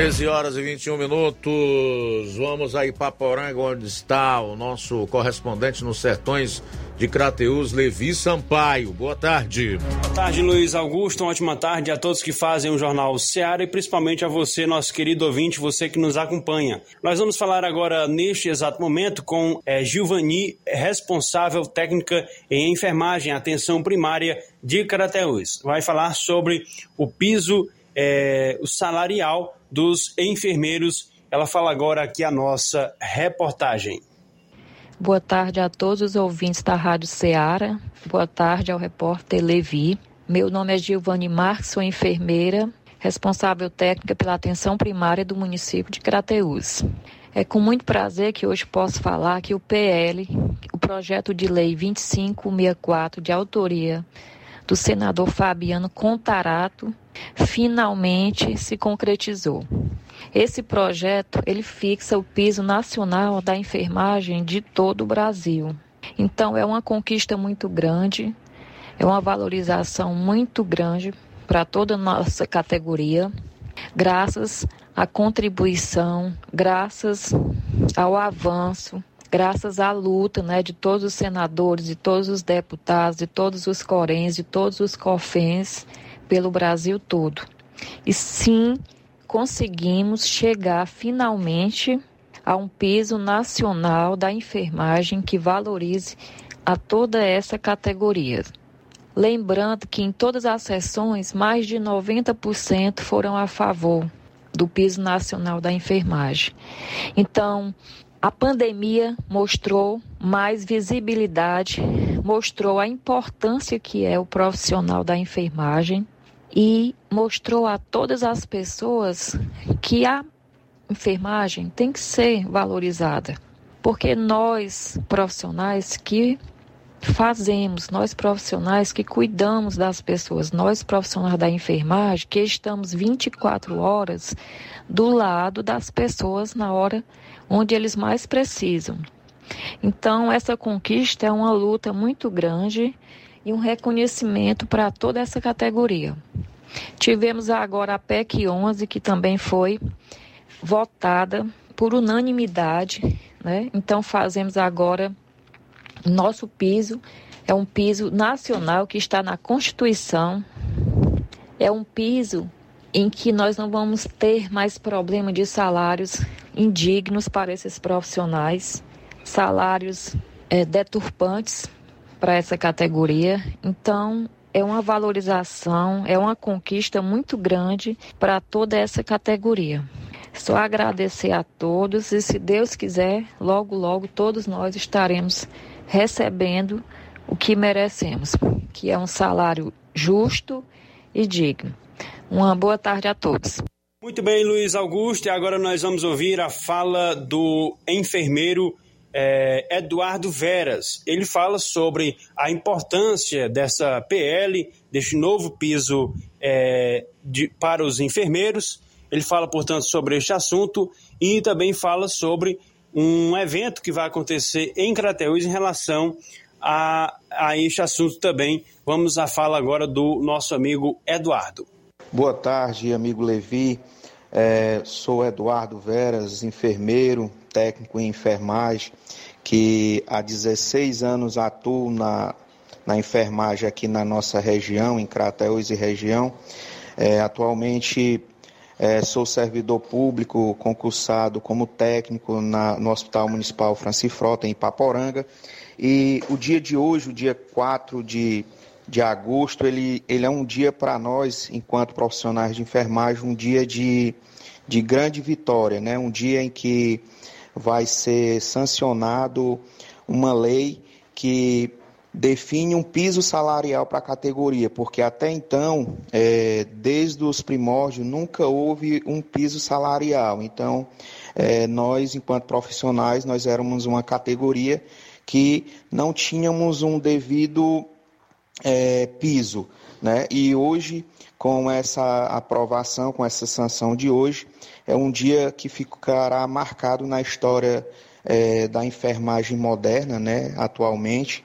13 horas e 21 minutos. Vamos aí para Poranga, onde está o nosso correspondente nos sertões de Crateus, Levi Sampaio. Boa tarde. Boa tarde, Luiz Augusto. Uma ótima tarde a todos que fazem o Jornal Seara e principalmente a você, nosso querido ouvinte, você que nos acompanha. Nós vamos falar agora, neste exato momento, com é, Gilvani, responsável técnica em enfermagem, atenção primária de Crateus. Vai falar sobre o piso é, o salarial dos enfermeiros. Ela fala agora aqui a nossa reportagem. Boa tarde a todos os ouvintes da Rádio Ceará. Boa tarde ao repórter Levi. Meu nome é Gilvani Marques, sou enfermeira, responsável técnica pela atenção primária do município de Crateús. É com muito prazer que hoje posso falar que o PL, o projeto de lei 2564, de autoria do senador Fabiano Contarato, finalmente se concretizou. Esse projeto, ele fixa o piso nacional da enfermagem de todo o Brasil. Então é uma conquista muito grande, é uma valorização muito grande para toda a nossa categoria, graças à contribuição, graças ao avanço, graças à luta né, de todos os senadores, de todos os deputados, de todos os coréns, de todos os cofens pelo Brasil todo. E sim, conseguimos chegar finalmente a um peso nacional da enfermagem que valorize a toda essa categoria. Lembrando que em todas as sessões, mais de 90% foram a favor do piso nacional da enfermagem. Então, a pandemia mostrou mais visibilidade, mostrou a importância que é o profissional da enfermagem e mostrou a todas as pessoas que a enfermagem tem que ser valorizada. Porque nós, profissionais que fazemos, nós profissionais que cuidamos das pessoas, nós profissionais da enfermagem, que estamos 24 horas do lado das pessoas na hora onde eles mais precisam. Então, essa conquista é uma luta muito grande e um reconhecimento para toda essa categoria. Tivemos agora a PEC 11, que também foi votada por unanimidade, né? Então fazemos agora nosso piso é um piso nacional que está na Constituição. É um piso em que nós não vamos ter mais problema de salários indignos para esses profissionais, salários é, deturpantes para essa categoria. Então, é uma valorização, é uma conquista muito grande para toda essa categoria. Só agradecer a todos e, se Deus quiser, logo, logo todos nós estaremos recebendo o que merecemos, que é um salário justo e digno. Uma boa tarde a todos. Muito bem, Luiz Augusto, e agora nós vamos ouvir a fala do enfermeiro é, Eduardo Veras. Ele fala sobre a importância dessa PL, deste novo piso é, de, para os enfermeiros. Ele fala, portanto, sobre este assunto e também fala sobre um evento que vai acontecer em Crateús em relação a, a este assunto também. Vamos à fala agora do nosso amigo Eduardo. Boa tarde, amigo Levi. É, sou Eduardo Veras, enfermeiro, técnico em enfermagem, que há 16 anos atuo na, na enfermagem aqui na nossa região, em Crateús e região. É, atualmente é, sou servidor público concursado como técnico na, no Hospital Municipal Francis Frota, em Paporanga. E o dia de hoje, o dia 4 de, de agosto, ele, ele é um dia para nós, enquanto profissionais de enfermagem, um dia de, de grande vitória, né? um dia em que vai ser sancionado uma lei que define um piso salarial para a categoria, porque até então, é, desde os primórdios, nunca houve um piso salarial. Então, é, nós, enquanto profissionais, nós éramos uma categoria que não tínhamos um devido é, piso. Né? E hoje, com essa aprovação, com essa sanção de hoje, é um dia que ficará marcado na história é, da enfermagem moderna, né, atualmente,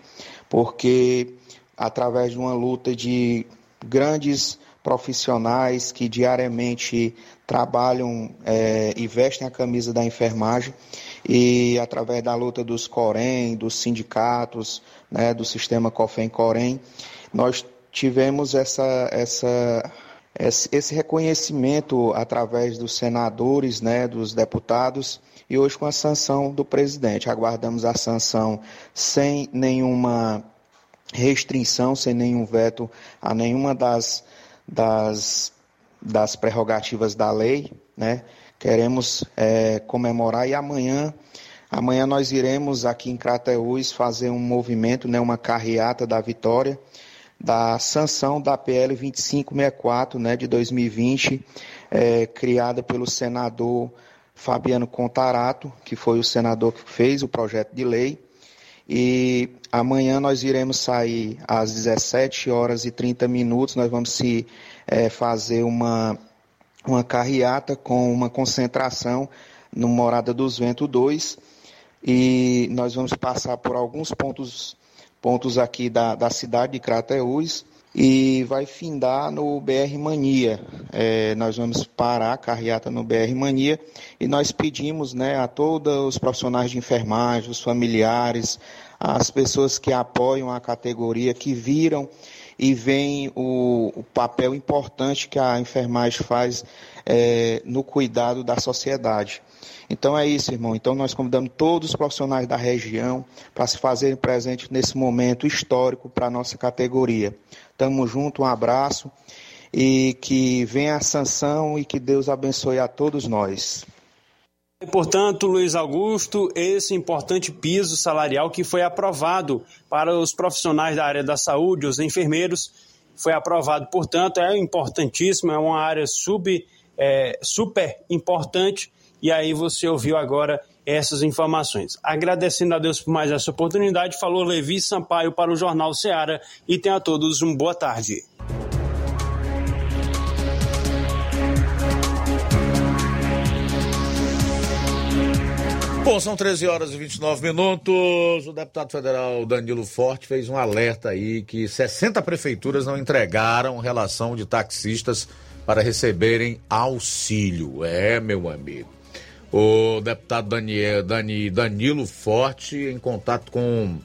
porque através de uma luta de grandes profissionais que diariamente trabalham é, e vestem a camisa da enfermagem e através da luta dos Corém, dos sindicatos, né, do sistema COFEM-Corém, nós tivemos essa, essa, esse reconhecimento através dos senadores, né, dos deputados, e hoje com a sanção do presidente. Aguardamos a sanção sem nenhuma restrição, sem nenhum veto a nenhuma das, das, das prerrogativas da lei, né? Queremos é, comemorar e amanhã, amanhã nós iremos aqui em Crateús fazer um movimento, né, uma carreata da vitória, da sanção da PL 2564 né, de 2020, é, criada pelo senador Fabiano Contarato, que foi o senador que fez o projeto de lei. E amanhã nós iremos sair às 17 horas e 30 minutos, nós vamos se é, fazer uma, uma carreata com uma concentração no Morada dos Ventos 2 e nós vamos passar por alguns pontos pontos aqui da, da cidade de Crateús e vai findar no BR Mania. É, nós vamos parar a carreata no BR Mania e nós pedimos né, a todos os profissionais de enfermagem, os familiares, as pessoas que apoiam a categoria, que viram e veem o, o papel importante que a enfermagem faz é, no cuidado da sociedade. Então é isso, irmão. Então nós convidamos todos os profissionais da região para se fazerem presente nesse momento histórico para a nossa categoria. Tamo junto, um abraço e que venha a sanção e que Deus abençoe a todos nós. Portanto, Luiz Augusto, esse importante piso salarial que foi aprovado para os profissionais da área da saúde, os enfermeiros, foi aprovado, portanto, é importantíssimo, é uma área sub, é, super importante e aí você ouviu agora essas informações. Agradecendo a Deus por mais essa oportunidade, falou Levi Sampaio para o Jornal Ceará e tenha a todos uma boa tarde. Bom, são 13 horas e 29 minutos. O deputado federal Danilo Forte fez um alerta aí que 60 prefeituras não entregaram relação de taxistas para receberem auxílio. É, meu amigo. O deputado Daniel, Dani, Danilo Forte, em contato com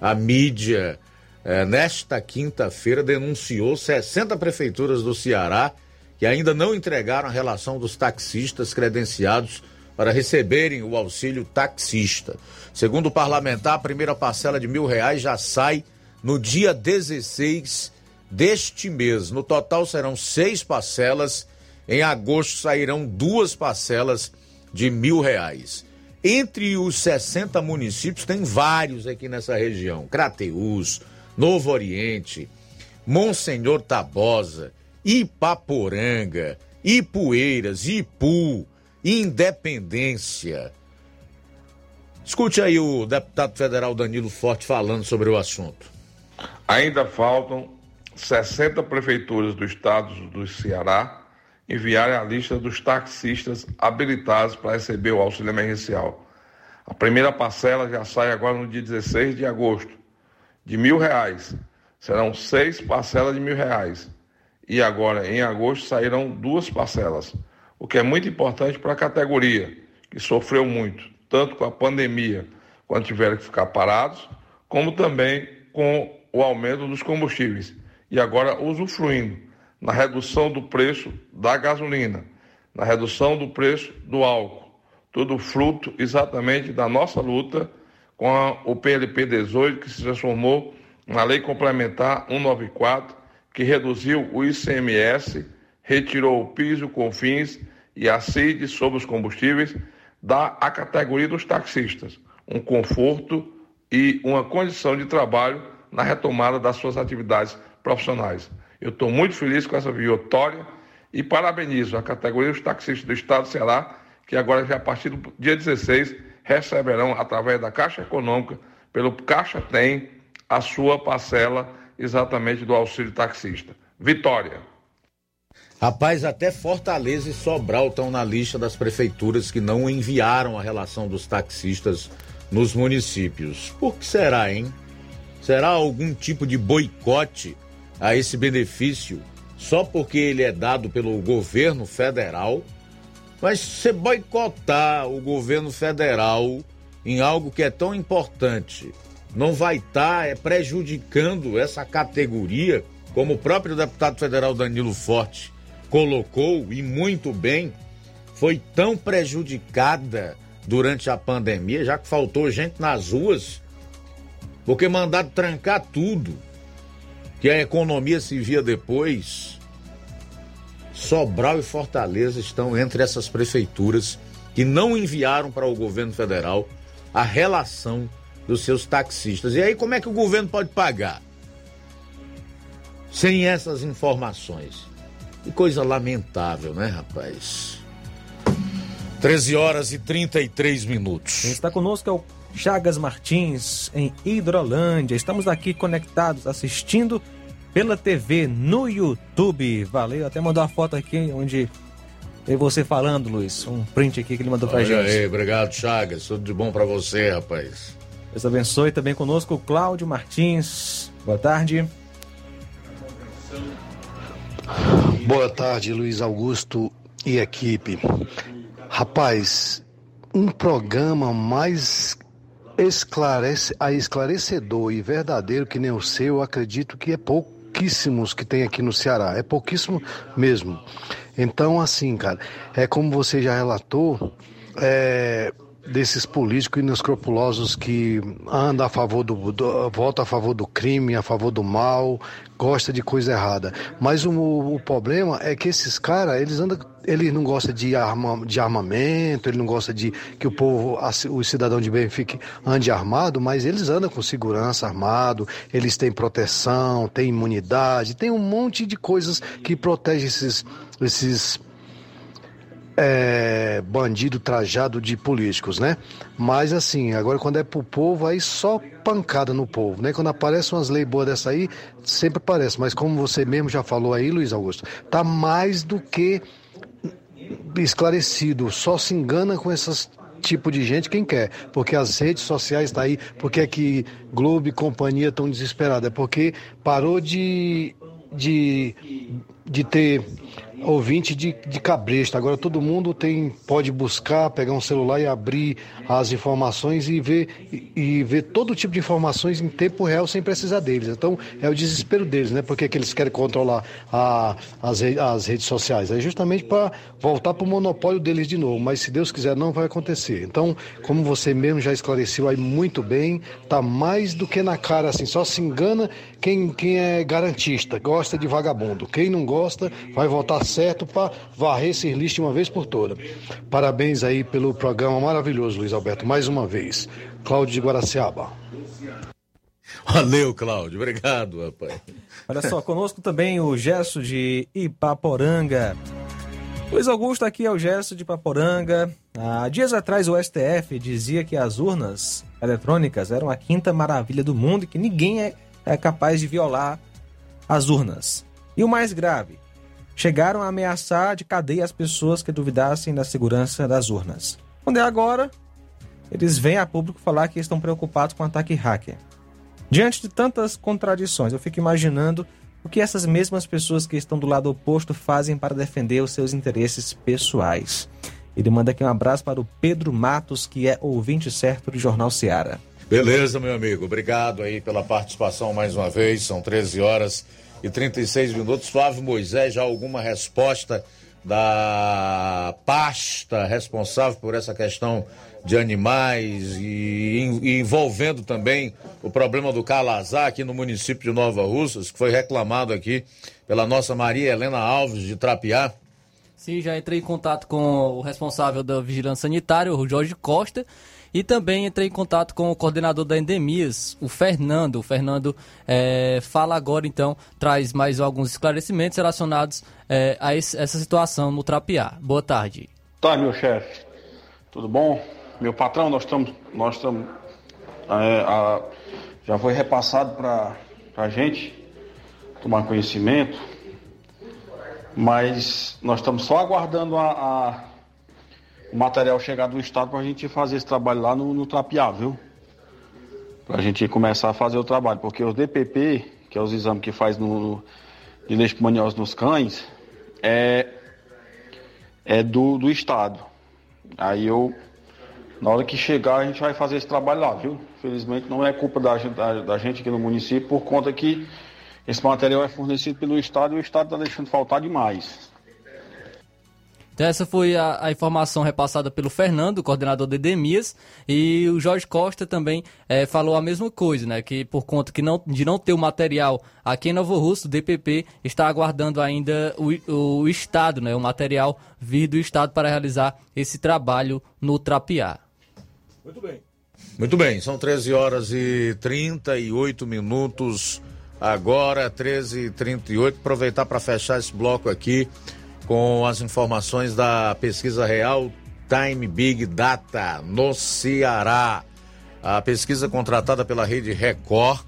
a mídia, eh, nesta quinta-feira, denunciou 60 prefeituras do Ceará que ainda não entregaram a relação dos taxistas credenciados para receberem o auxílio taxista. Segundo o parlamentar, a primeira parcela de mil reais já sai no dia 16 deste mês. No total serão seis parcelas. Em agosto sairão duas parcelas de mil reais. Entre os 60 municípios, tem vários aqui nessa região: Crateús, Novo Oriente, Monsenhor Tabosa, Ipaporanga, Ipueiras, Ipu, Independência, Escute aí o deputado federal Danilo Forte falando sobre o assunto. Ainda faltam 60 prefeituras do estado do Ceará enviarem a lista dos taxistas habilitados para receber o auxílio emergencial. A primeira parcela já sai agora no dia 16 de agosto, de mil reais. Serão seis parcelas de mil reais. E agora, em agosto, sairão duas parcelas, o que é muito importante para a categoria, que sofreu muito tanto com a pandemia, quando tiveram que ficar parados, como também com o aumento dos combustíveis. E agora usufruindo na redução do preço da gasolina, na redução do preço do álcool. Tudo fruto exatamente da nossa luta com a, o PLP 18, que se transformou na Lei Complementar 194, que reduziu o ICMS, retirou o piso, confins e a CID sobre os combustíveis dá à categoria dos taxistas um conforto e uma condição de trabalho na retomada das suas atividades profissionais. Eu estou muito feliz com essa vitória e parabenizo a categoria dos taxistas do Estado do Ceará, que agora já a partir do dia 16 receberão, através da Caixa Econômica, pelo Caixa Tem, a sua parcela exatamente do auxílio taxista. Vitória! Rapaz, até Fortaleza e Sobral estão na lista das prefeituras que não enviaram a relação dos taxistas nos municípios. Por que será, hein? Será algum tipo de boicote a esse benefício só porque ele é dado pelo governo federal? Mas se boicotar o governo federal em algo que é tão importante, não vai estar tá, é, prejudicando essa categoria, como o próprio deputado federal Danilo Forte colocou, e muito bem, foi tão prejudicada durante a pandemia, já que faltou gente nas ruas, porque mandaram trancar tudo, que a economia se via depois. Sobral e Fortaleza estão entre essas prefeituras que não enviaram para o governo federal a relação dos seus taxistas. E aí, como é que o governo pode pagar? Sem essas informações. Que coisa lamentável, né, rapaz? 13 horas e 33 minutos. Quem está conosco é o Chagas Martins, em Hidrolândia. Estamos aqui conectados, assistindo pela TV no YouTube. Valeu, até mandou a foto aqui onde tem você falando, Luiz. Um print aqui que ele mandou pra Olha gente. Aí, obrigado, Chagas. Tudo de bom para você, rapaz. Deus abençoe também conosco o Cláudio Martins. Boa tarde. Boa tarde, Luiz Augusto e equipe. Rapaz, um programa mais esclarece, esclarecedor e verdadeiro que nem o seu, eu acredito que é pouquíssimos que tem aqui no Ceará. É pouquíssimo mesmo. Então, assim, cara, é como você já relatou, é, desses políticos inescrupulosos que anda a favor do, do vota a favor do crime, a favor do mal, gosta de coisa errada. Mas o, o problema é que esses caras, eles andam ele não gosta de, arma, de armamento, ele não gosta de que o povo, o cidadão de bem fique ande armado, mas eles andam com segurança armado, eles têm proteção, têm imunidade, tem um monte de coisas que protegem esses, esses é, bandido trajado de políticos, né? Mas assim, agora quando é pro povo, aí só pancada no povo, né? Quando aparecem umas leis boas dessa aí, sempre aparece. Mas como você mesmo já falou aí, Luiz Augusto, tá mais do que esclarecido. Só se engana com essas tipo de gente quem quer, porque as redes sociais estão tá aí, porque é que Globo e companhia estão desesperadas, é porque parou de, de, de ter ouvinte de, de cabresto. Agora todo mundo tem pode buscar, pegar um celular e abrir as informações e ver, e, e ver todo tipo de informações em tempo real sem precisar deles. Então é o desespero deles, né? Porque é que eles querem controlar a, as, as redes sociais. É justamente para voltar para o monopólio deles de novo. Mas se Deus quiser, não vai acontecer. Então, como você mesmo já esclareceu aí muito bem, tá mais do que na cara assim, só se engana quem, quem é garantista, gosta de vagabundo. Quem não gosta, vai votar certo para varrer esse lixo uma vez por toda. Parabéns aí pelo programa maravilhoso, Luiz Alberto, mais uma vez. Cláudio de Guaraciaba. Valeu, Cláudio. Obrigado, rapaz. Olha só, conosco também o Gesso de Ipaporanga. Luiz Augusto, aqui é o Gesto de Paporanga. Há dias atrás o STF dizia que as urnas eletrônicas eram a quinta maravilha do mundo e que ninguém é, capaz de violar as urnas. E o mais grave, chegaram a ameaçar de cadeia as pessoas que duvidassem da segurança das urnas. Quando é agora, eles vêm a público falar que estão preocupados com ataque hacker. Diante de tantas contradições, eu fico imaginando o que essas mesmas pessoas que estão do lado oposto fazem para defender os seus interesses pessoais. Ele manda aqui um abraço para o Pedro Matos, que é ouvinte certo do Jornal Seara. Beleza, meu amigo. Obrigado aí pela participação mais uma vez. São 13 horas e 36 minutos. Flávio Moisés, já alguma resposta da pasta responsável por essa questão de animais e, e envolvendo também o problema do calazar aqui no município de Nova Russas, que foi reclamado aqui pela nossa Maria Helena Alves de Trapiá. Sim, já entrei em contato com o responsável da Vigilância Sanitária, o Jorge Costa, e também entrei em contato com o coordenador da Endemias, o Fernando. O Fernando é, fala agora, então, traz mais alguns esclarecimentos relacionados é, a esse, essa situação no Trapiá. Boa tarde. Tá, meu chefe. Tudo bom? Meu patrão, nós estamos. Nós estamos. É, já foi repassado para a gente tomar conhecimento, mas nós estamos só aguardando a, a o material chegar do Estado para a gente fazer esse trabalho lá no, no Trapiá, viu? Para a gente começar a fazer o trabalho, porque os DPP, que é os exames que faz no, no de leishmaniose nos cães, é, é do, do Estado. Aí eu, na hora que chegar, a gente vai fazer esse trabalho lá, viu? Felizmente não é culpa da, da, da gente aqui no município, por conta que esse material é fornecido pelo Estado e o Estado está deixando faltar demais. Então essa foi a, a, informação repassada pelo Fernando, coordenador de Edemias, e o Jorge Costa também é, falou a mesma coisa, né? Que por conta que não, de não ter o material aqui em Novo Russo, o DPP está aguardando ainda o, o Estado, né? O material vir do Estado para realizar esse trabalho no Trapiá. Muito bem. Muito bem, são 13 horas e 38 minutos agora, 13 e 38 Aproveitar para fechar esse bloco aqui com as informações da pesquisa real Time Big Data no Ceará. A pesquisa contratada pela rede Record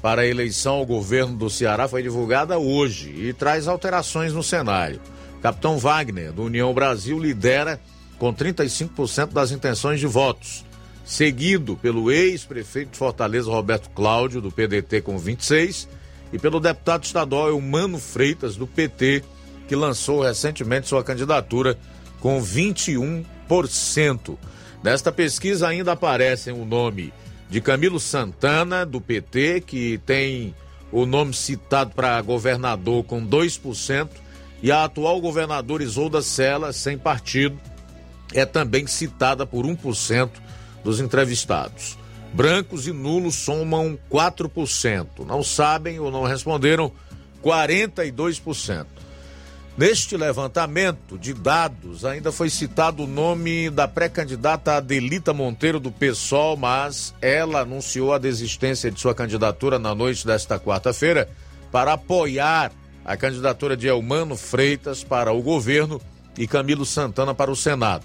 para a eleição ao governo do Ceará foi divulgada hoje e traz alterações no cenário. Capitão Wagner, do União Brasil, lidera com 35% das intenções de votos, seguido pelo ex-prefeito de Fortaleza, Roberto Cláudio, do PDT, com 26%, e pelo deputado estadual Eumano Freitas, do PT, que lançou recentemente sua candidatura com 21%. Nesta pesquisa ainda aparecem o nome de Camilo Santana, do PT, que tem o nome citado para governador com 2%, e a atual governadora Isolda Sela, sem partido, é também citada por 1% dos entrevistados. Brancos e nulos somam 4%. Não sabem ou não responderam 42%. Neste levantamento de dados, ainda foi citado o nome da pré-candidata Adelita Monteiro do PSOL, mas ela anunciou a desistência de sua candidatura na noite desta quarta-feira para apoiar a candidatura de Elmano Freitas para o governo e Camilo Santana para o Senado.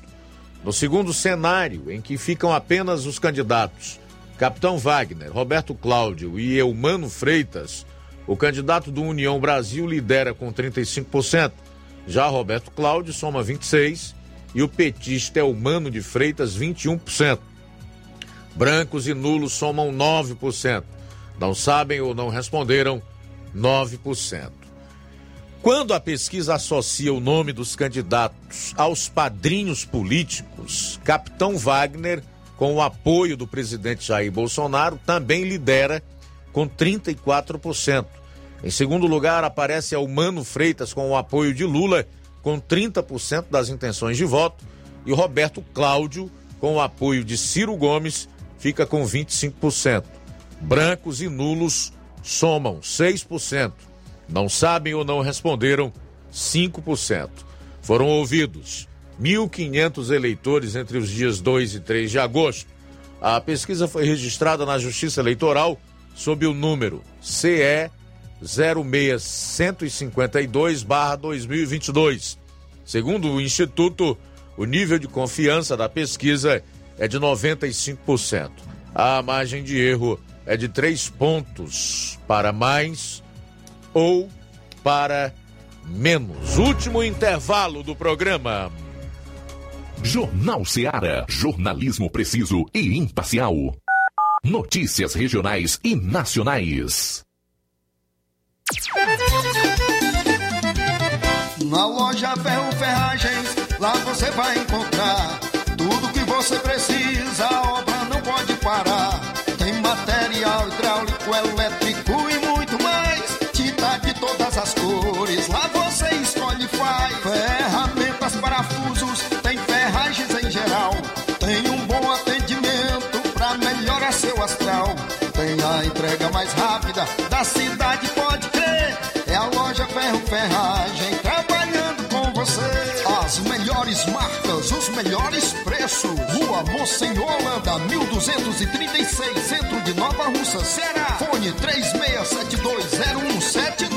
No segundo cenário, em que ficam apenas os candidatos Capitão Wagner, Roberto Cláudio e Eumano Freitas, o candidato do União Brasil lidera com 35%, já Roberto Cláudio soma 26% e o petista Elmano de Freitas 21%. Brancos e nulos somam 9%. Não sabem ou não responderam 9%. Quando a pesquisa associa o nome dos candidatos aos padrinhos políticos, Capitão Wagner, com o apoio do presidente Jair Bolsonaro, também lidera com 34%. Em segundo lugar, aparece Almano Freitas com o apoio de Lula, com 30% das intenções de voto, e Roberto Cláudio, com o apoio de Ciro Gomes, fica com 25%. Brancos e nulos somam 6%. Não sabem ou não responderam 5%. Foram ouvidos 1.500 eleitores entre os dias 2 e 3 de agosto. A pesquisa foi registrada na Justiça Eleitoral sob o número CE 06152/2022. Segundo o Instituto, o nível de confiança da pesquisa é de 95%. A margem de erro é de três pontos para mais ou para menos. Último intervalo do programa. Jornal Seara. Jornalismo preciso e imparcial. Notícias regionais e nacionais. Na loja Ferro Ferragens, lá você vai encontrar tudo que você precisa, entrega mais rápida da cidade, pode crer. É a loja Ferro Ferragem trabalhando com você. As melhores marcas, os melhores preços. Rua Mocenola, Holanda, 1236, centro de Nova Russa, Ceará. Fone 36720179.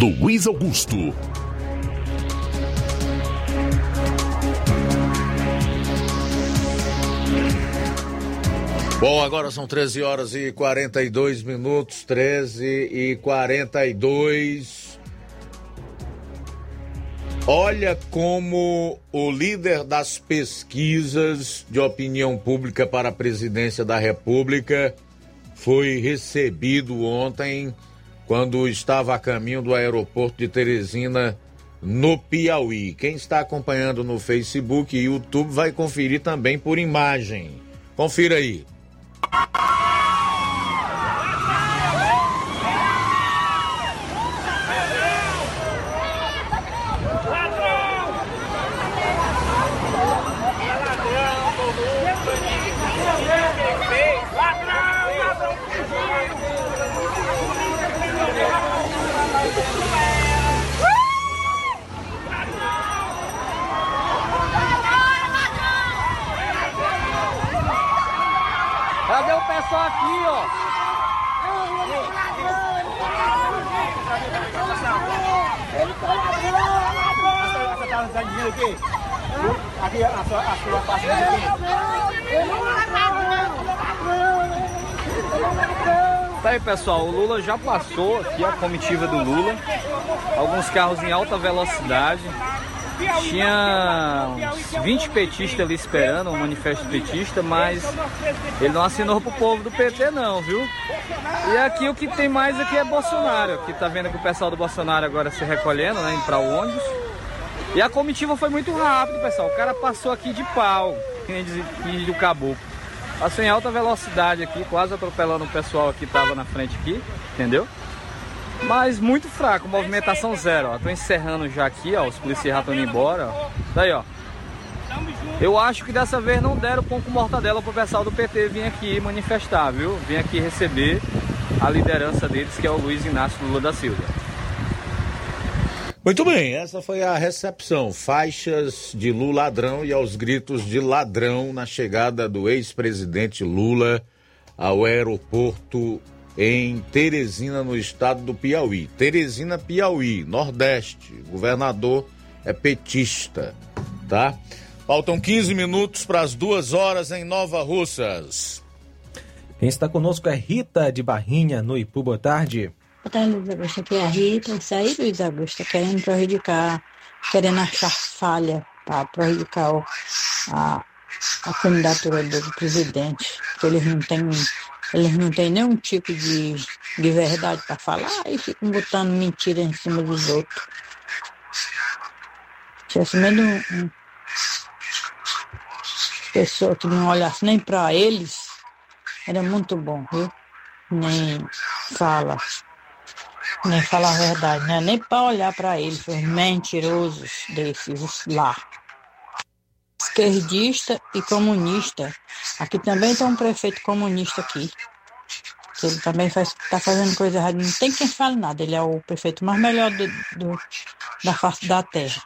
Luiz Augusto. Bom, agora são 13 horas e 42 minutos, 13 e 42. Olha como o líder das pesquisas de opinião pública para a presidência da República foi recebido ontem quando estava a caminho do aeroporto de Teresina, no Piauí. Quem está acompanhando no Facebook e YouTube vai conferir também por imagem. Confira aí. Cadê o pessoal aqui, ó? Você tá dando dinheiro aqui? Aqui, a sua, a sua parte aqui. Tá aí, pessoal, o Lula já passou aqui, a comitiva do Lula. Alguns carros em alta velocidade. Tinha uns 20 petistas ali esperando, um manifesto petista, mas ele não assinou pro povo do PT não, viu? E aqui o que tem mais aqui é Bolsonaro, que tá vendo que o pessoal do Bolsonaro agora se recolhendo, né, indo pra ônibus. E a comitiva foi muito rápido, pessoal. O cara passou aqui de pau, que nem diz diz do caboclo. Passou em alta velocidade aqui, quase atropelando o pessoal que tava na frente aqui, entendeu? Mas muito fraco, movimentação zero. Ó. Tô encerrando já aqui, ó. Os policiais já estão indo embora. Ó. Daí, ó. Eu acho que dessa vez não deram pão com mortadela pro pessoal do PT vir aqui manifestar, viu? Vir aqui receber a liderança deles, que é o Luiz Inácio Lula da Silva. Muito bem, essa foi a recepção. Faixas de Lula ladrão e aos gritos de ladrão na chegada do ex-presidente Lula ao aeroporto em Teresina, no estado do Piauí. Teresina, Piauí, Nordeste. O governador é petista, tá? Faltam 15 minutos para as duas horas em Nova Russas. Quem está conosco é Rita de Barrinha, no Ipu. Boa tarde. Boa tarde, Luiz Augusto. Aqui a Rita. Isso aí, Luiz Augusto, querendo prejudicar, querendo achar falha para prejudicar o- a, a candidatura do presidente. Que eles não têm, eles não têm nenhum tipo de, de verdade para falar e ficam botando mentira em cima dos outros. Se tivesse menos um, um pessoa que não olhasse nem para eles, era muito bom, viu? Nem fala, nem fala a verdade, né? Nem para olhar para eles, os mentirosos desses lá. Esquerdista e comunista. Aqui também tem um prefeito comunista aqui. Que ele também faz, tá fazendo coisa errada. Não tem quem fale nada. Ele é o prefeito mais melhor do, do- da face da terra.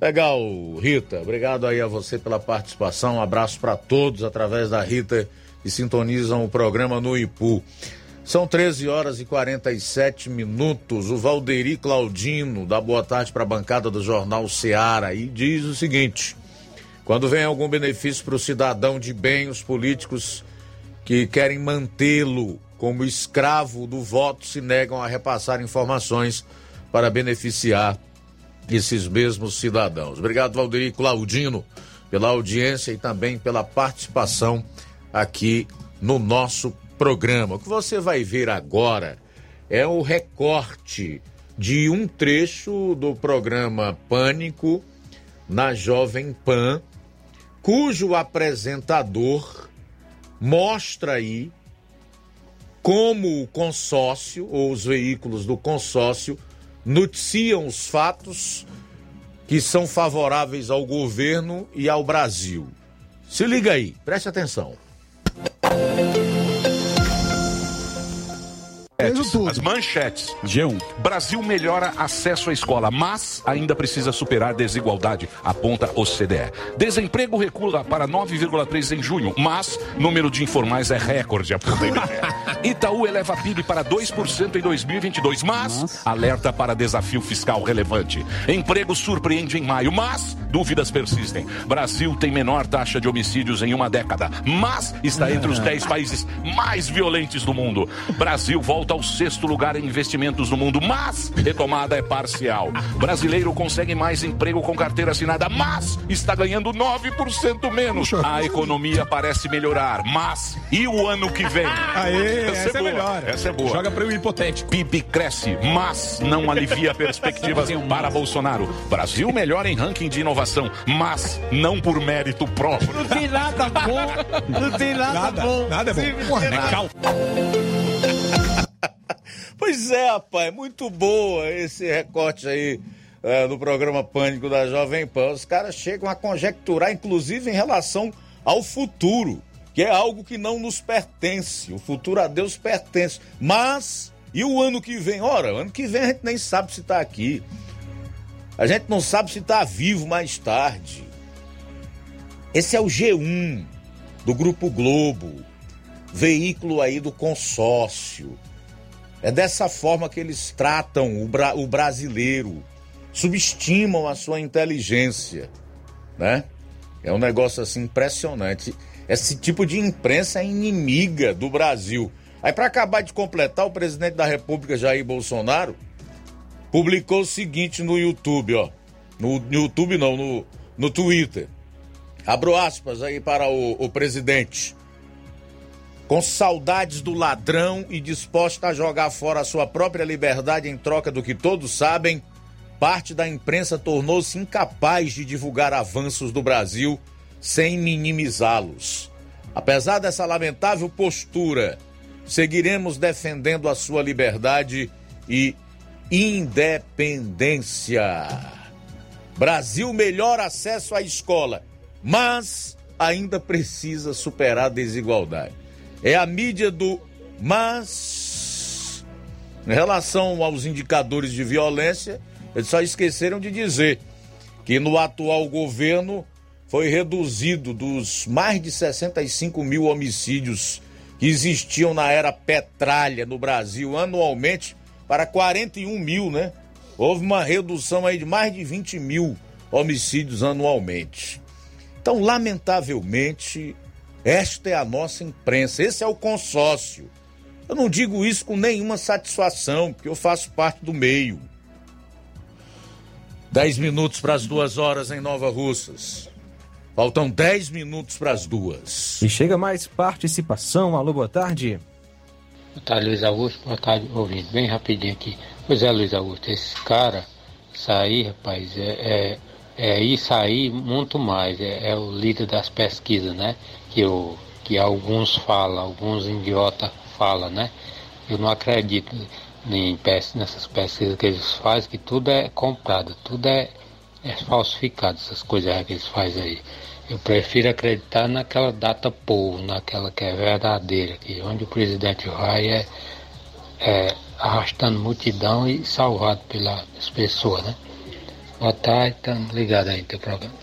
Legal, Rita. Obrigado aí a você pela participação. Um abraço para todos através da Rita que sintonizam o programa no Ipu. São 13 horas e 47 minutos. O Valderi Claudino dá boa tarde para a bancada do jornal Seara e diz o seguinte: quando vem algum benefício para o cidadão de bem, os políticos que querem mantê-lo como escravo do voto se negam a repassar informações para beneficiar esses mesmos cidadãos. Obrigado, Valderi Claudino, pela audiência e também pela participação aqui no nosso programa. O que você vai ver agora é o recorte de um trecho do programa Pânico na Jovem Pan, cujo apresentador mostra aí como o consórcio ou os veículos do consórcio noticiam os fatos que são favoráveis ao governo e ao Brasil. Se liga aí, preste atenção. As manchetes. G1. Brasil melhora acesso à escola, mas ainda precisa superar desigualdade, aponta OCDE. Desemprego recua para 9,3 em junho, mas número de informais é recorde, aponta [LAUGHS] IBGE. Itaú eleva PIB para 2% em 2022, mas alerta para desafio fiscal relevante. Emprego surpreende em maio, mas dúvidas persistem. Brasil tem menor taxa de homicídios em uma década, mas está entre os 10 países mais violentos do mundo. Brasil volta ao sexto lugar em investimentos no mundo, mas retomada é parcial. Brasileiro consegue mais emprego com carteira assinada, mas está ganhando 9% menos. A economia parece melhorar, mas e o ano que vem? Aê, essa é boa. melhor. Essa é boa. Joga para o hipotético. PIB cresce, mas não alivia perspectivas [LAUGHS] para Bolsonaro. Brasil melhora em ranking de inovação, mas não por mérito próprio. Não tem nada bom. Não tem nada, Nada, bom. nada é bom. Sim, Porra, nada. é cal- Pois é, rapaz, muito boa esse recorte aí é, do programa Pânico da Jovem Pan. Os caras chegam a conjecturar, inclusive, em relação ao futuro, que é algo que não nos pertence. O futuro a Deus pertence. Mas, e o ano que vem? Ora, ano que vem a gente nem sabe se está aqui. A gente não sabe se está vivo mais tarde. Esse é o G1 do Grupo Globo, veículo aí do consórcio. É dessa forma que eles tratam o, bra- o brasileiro, subestimam a sua inteligência, né? É um negócio assim impressionante. Esse tipo de imprensa é inimiga do Brasil. Aí para acabar de completar, o presidente da República Jair Bolsonaro publicou o seguinte no YouTube, ó. No, YouTube não, no, no Twitter. Abro aspas aí para o, o presidente com saudades do ladrão e disposta a jogar fora a sua própria liberdade em troca do que todos sabem, parte da imprensa tornou-se incapaz de divulgar avanços do Brasil sem minimizá-los. Apesar dessa lamentável postura, seguiremos defendendo a sua liberdade e independência. Brasil melhor acesso à escola, mas ainda precisa superar a desigualdade. É a mídia do mas. Em relação aos indicadores de violência, eles só esqueceram de dizer que no atual governo foi reduzido dos mais de 65 mil homicídios que existiam na era petralha no Brasil anualmente para 41 mil, né? Houve uma redução aí de mais de 20 mil homicídios anualmente. Então, lamentavelmente, esta é a nossa imprensa, esse é o consórcio. Eu não digo isso com nenhuma satisfação, porque eu faço parte do meio. Dez minutos para as duas horas em Nova Russas. Faltam dez minutos para as duas. E chega mais participação. Alô, boa tarde. Boa tarde, Luiz Augusto. Boa tarde, ouvindo. Bem rapidinho aqui. Pois é, Luiz Augusto, esse cara, aí, rapaz, é, é, é isso aí muito mais. É, é, o líder das pesquisas, né? Que, o, que alguns falam, alguns idiotas falam, né? Eu não acredito em nessas pesquisas que eles fazem, que tudo é comprado, tudo é, é falsificado, essas coisas que eles fazem aí. Eu prefiro acreditar naquela data povo, naquela que é verdadeira, que onde o presidente vai é, é arrastando multidão e salvado pelas pessoas, né? Boa tarde, estamos ligados aí no teu programa.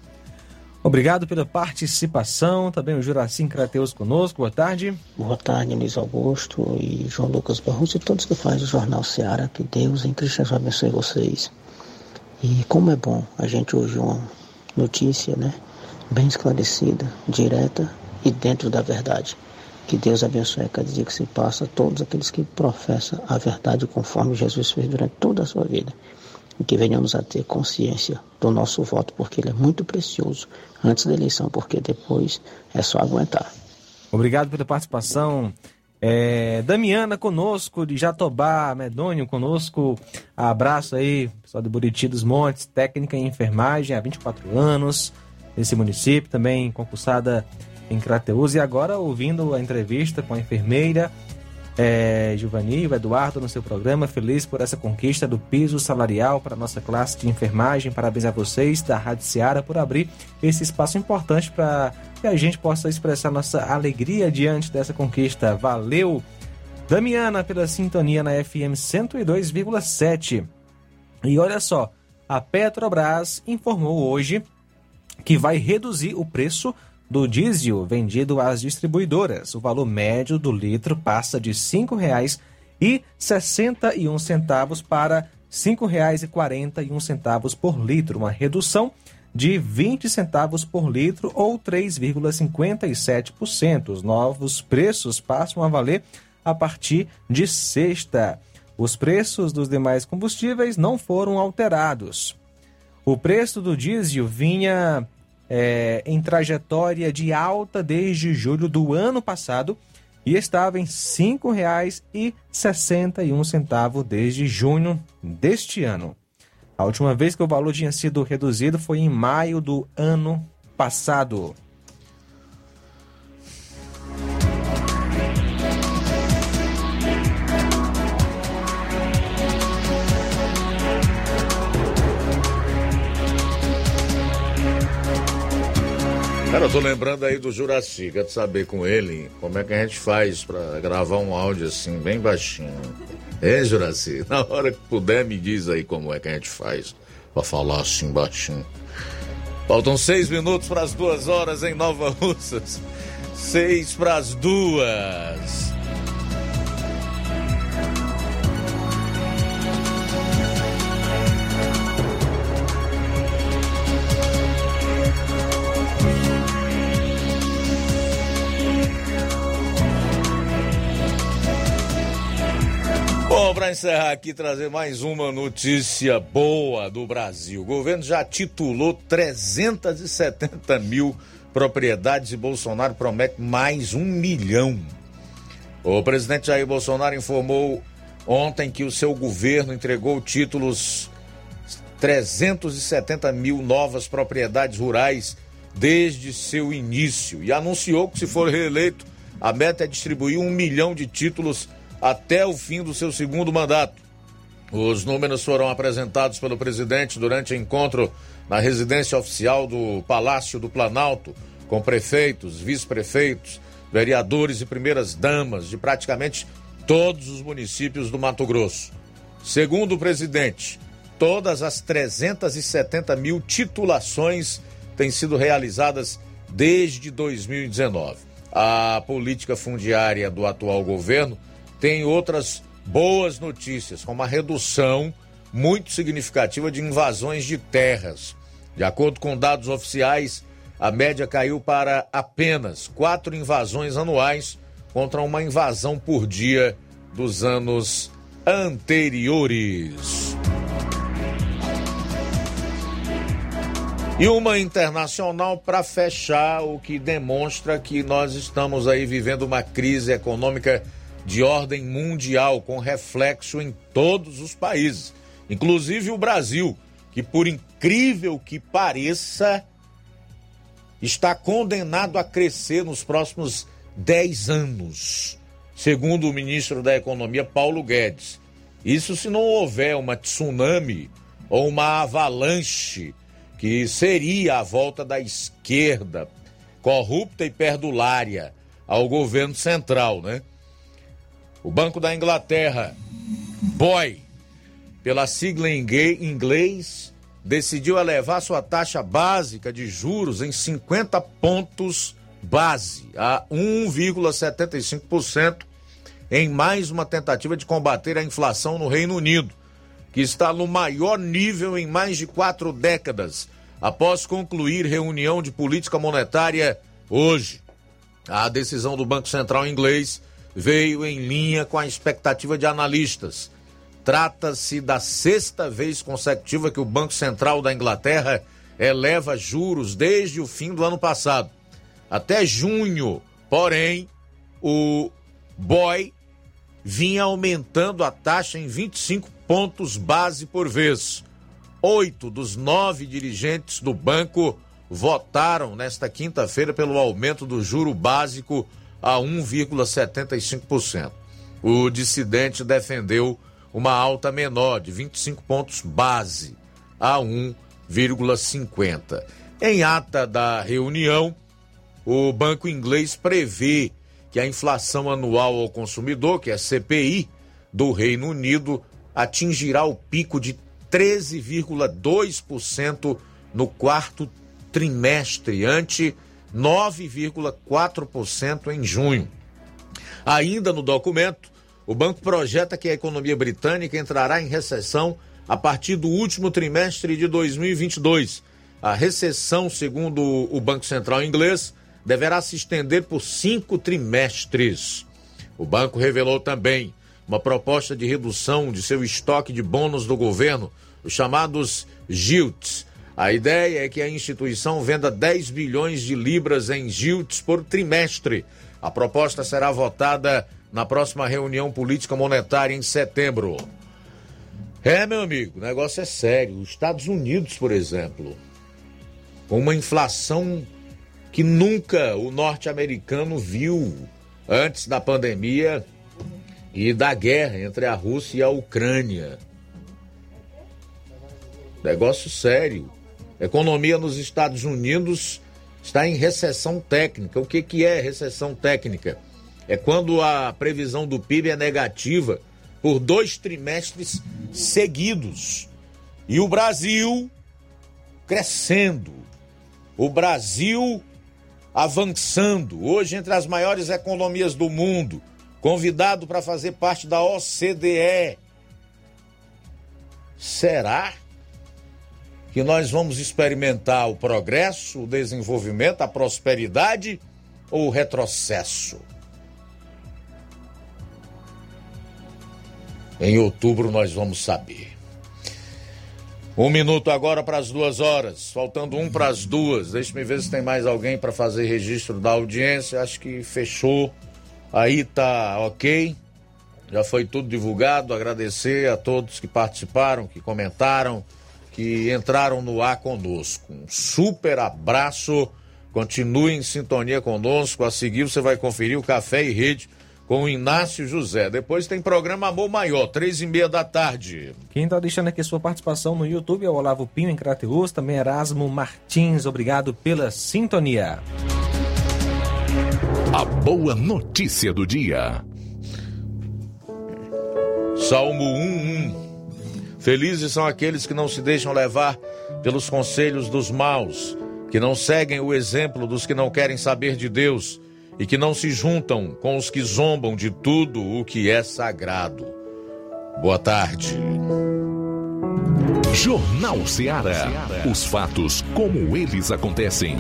Obrigado pela participação. Também o Juracim Crateus conosco. Boa tarde. Boa tarde, Luiz Augusto e João Lucas Barroso e todos que fazem o Jornal Seara. Que Deus em Cristo Jesus abençoe vocês. E como é bom a gente ouvir uma notícia, né? Bem esclarecida, direta e dentro da verdade. Que Deus abençoe a cada dia que se passa todos aqueles que professam a verdade conforme Jesus fez durante toda a sua vida e que venhamos a ter consciência do nosso voto, porque ele é muito precioso antes da eleição, porque depois é só aguentar. Obrigado pela participação. É, Damiana conosco, de Jatobá, Medônio conosco. Abraço aí, pessoal de Buriti dos Montes, técnica em enfermagem há 24 anos, nesse município, também concursada em Crateus. E agora ouvindo a entrevista com a enfermeira é, o Eduardo, no seu programa. Feliz por essa conquista do piso salarial para a nossa classe de enfermagem. Parabéns a vocês da Rádio Seara por abrir esse espaço importante para que a gente possa expressar nossa alegria diante dessa conquista. Valeu, Damiana, pela sintonia na FM 102,7. E olha só, a Petrobras informou hoje que vai reduzir o preço do diesel vendido às distribuidoras. O valor médio do litro passa de R$ 5,61 para R$ 5,41 por litro, uma redução de 20 centavos por litro ou 3,57%. Os novos preços passam a valer a partir de sexta. Os preços dos demais combustíveis não foram alterados. O preço do diesel vinha é, em trajetória de alta desde julho do ano passado e estava em R$ 5,61 desde junho deste ano. A última vez que o valor tinha sido reduzido foi em maio do ano passado. Cara, eu tô lembrando aí do Juraci, quero saber com ele como é que a gente faz para gravar um áudio assim, bem baixinho. É, Juraci? [LAUGHS] Na hora que puder, me diz aí como é que a gente faz para falar assim baixinho. Faltam seis minutos para as duas horas em Nova Russas. Seis para as duas. Para encerrar aqui, trazer mais uma notícia boa do Brasil. O governo já titulou 370 mil propriedades e Bolsonaro promete mais um milhão. O presidente Jair Bolsonaro informou ontem que o seu governo entregou títulos 370 mil novas propriedades rurais desde seu início e anunciou que, se for reeleito, A meta é distribuir um milhão de títulos até o fim do seu segundo mandato. Os números foram apresentados pelo presidente durante encontro na residência oficial do Palácio do Planalto, com prefeitos, vice-prefeitos, vereadores e primeiras damas de praticamente todos os municípios do Mato Grosso. Segundo o presidente, todas as 370 mil titulações têm sido realizadas desde 2019. A política fundiária do atual governo tem outras boas notícias, como a redução muito significativa de invasões de terras. De acordo com dados oficiais, a média caiu para apenas quatro invasões anuais contra uma invasão por dia dos anos anteriores. E uma internacional para fechar, o que demonstra que nós estamos aí vivendo uma crise econômica de ordem mundial, com reflexo em todos os países, inclusive o Brasil, que por incrível que pareça, está condenado a crescer nos próximos 10 anos, segundo o ministro da Economia, Paulo Guedes. Isso se não houver uma tsunami ou uma avalanche que seria a volta da esquerda corrupta e perdulária ao governo central, né? O Banco da Inglaterra, BOI, pela sigla em inglês, decidiu elevar sua taxa básica de juros em 50 pontos base a 1,75% em mais uma tentativa de combater a inflação no Reino Unido que está no maior nível em mais de quatro décadas, após concluir reunião de política monetária hoje. A decisão do Banco Central inglês veio em linha com a expectativa de analistas. Trata-se da sexta vez consecutiva que o Banco Central da Inglaterra eleva juros desde o fim do ano passado. Até junho, porém, o BOI vinha aumentando a taxa em 25 pontos base por vez. Oito dos nove dirigentes do banco votaram nesta quinta-feira pelo aumento do juro básico a 1,75%. O dissidente defendeu uma alta menor de 25 pontos base a 1,50. Em ata da reunião, o banco inglês prevê que a inflação anual ao consumidor, que é CPI, do Reino Unido atingirá o pico de 13,2% no quarto trimestre, ante 9,4% em junho. Ainda no documento, o banco projeta que a economia britânica entrará em recessão a partir do último trimestre de 2022. A recessão, segundo o Banco Central inglês, deverá se estender por cinco trimestres. O banco revelou também uma proposta de redução de seu estoque de bônus do governo, os chamados GILTs. A ideia é que a instituição venda 10 bilhões de libras em GILTs por trimestre. A proposta será votada na próxima reunião política monetária em setembro. É, meu amigo, o negócio é sério. Os Estados Unidos, por exemplo, com uma inflação que nunca o norte-americano viu antes da pandemia e da guerra entre a Rússia e a Ucrânia. Negócio sério. Economia nos Estados Unidos está em recessão técnica. O que, que é recessão técnica? É quando a previsão do PIB é negativa por dois trimestres seguidos. E o Brasil crescendo. O Brasil avançando, hoje entre as maiores economias do mundo, convidado para fazer parte da OCDE. Será que nós vamos experimentar o progresso, o desenvolvimento, a prosperidade ou o retrocesso? Em outubro nós vamos saber. Um minuto agora para as duas horas, faltando um para as duas. Deixa-me ver se tem mais alguém para fazer registro da audiência. Acho que fechou. Aí tá ok. Já foi tudo divulgado. Agradecer a todos que participaram, que comentaram, que entraram no ar conosco. Um super abraço Continue em sintonia conosco. A seguir você vai conferir o Café e Rede com o Inácio José. Depois tem programa Amor Maior, três e meia da tarde. Quem está deixando aqui sua participação no YouTube é o Olavo Pinho em Crateus, também Erasmo Martins. Obrigado pela sintonia. A boa notícia do dia. Salmo 1:1. Felizes são aqueles que não se deixam levar pelos conselhos dos maus, que não seguem o exemplo dos que não querem saber de Deus e que não se juntam com os que zombam de tudo o que é sagrado. Boa tarde. Jornal Ceará. Os fatos como eles acontecem.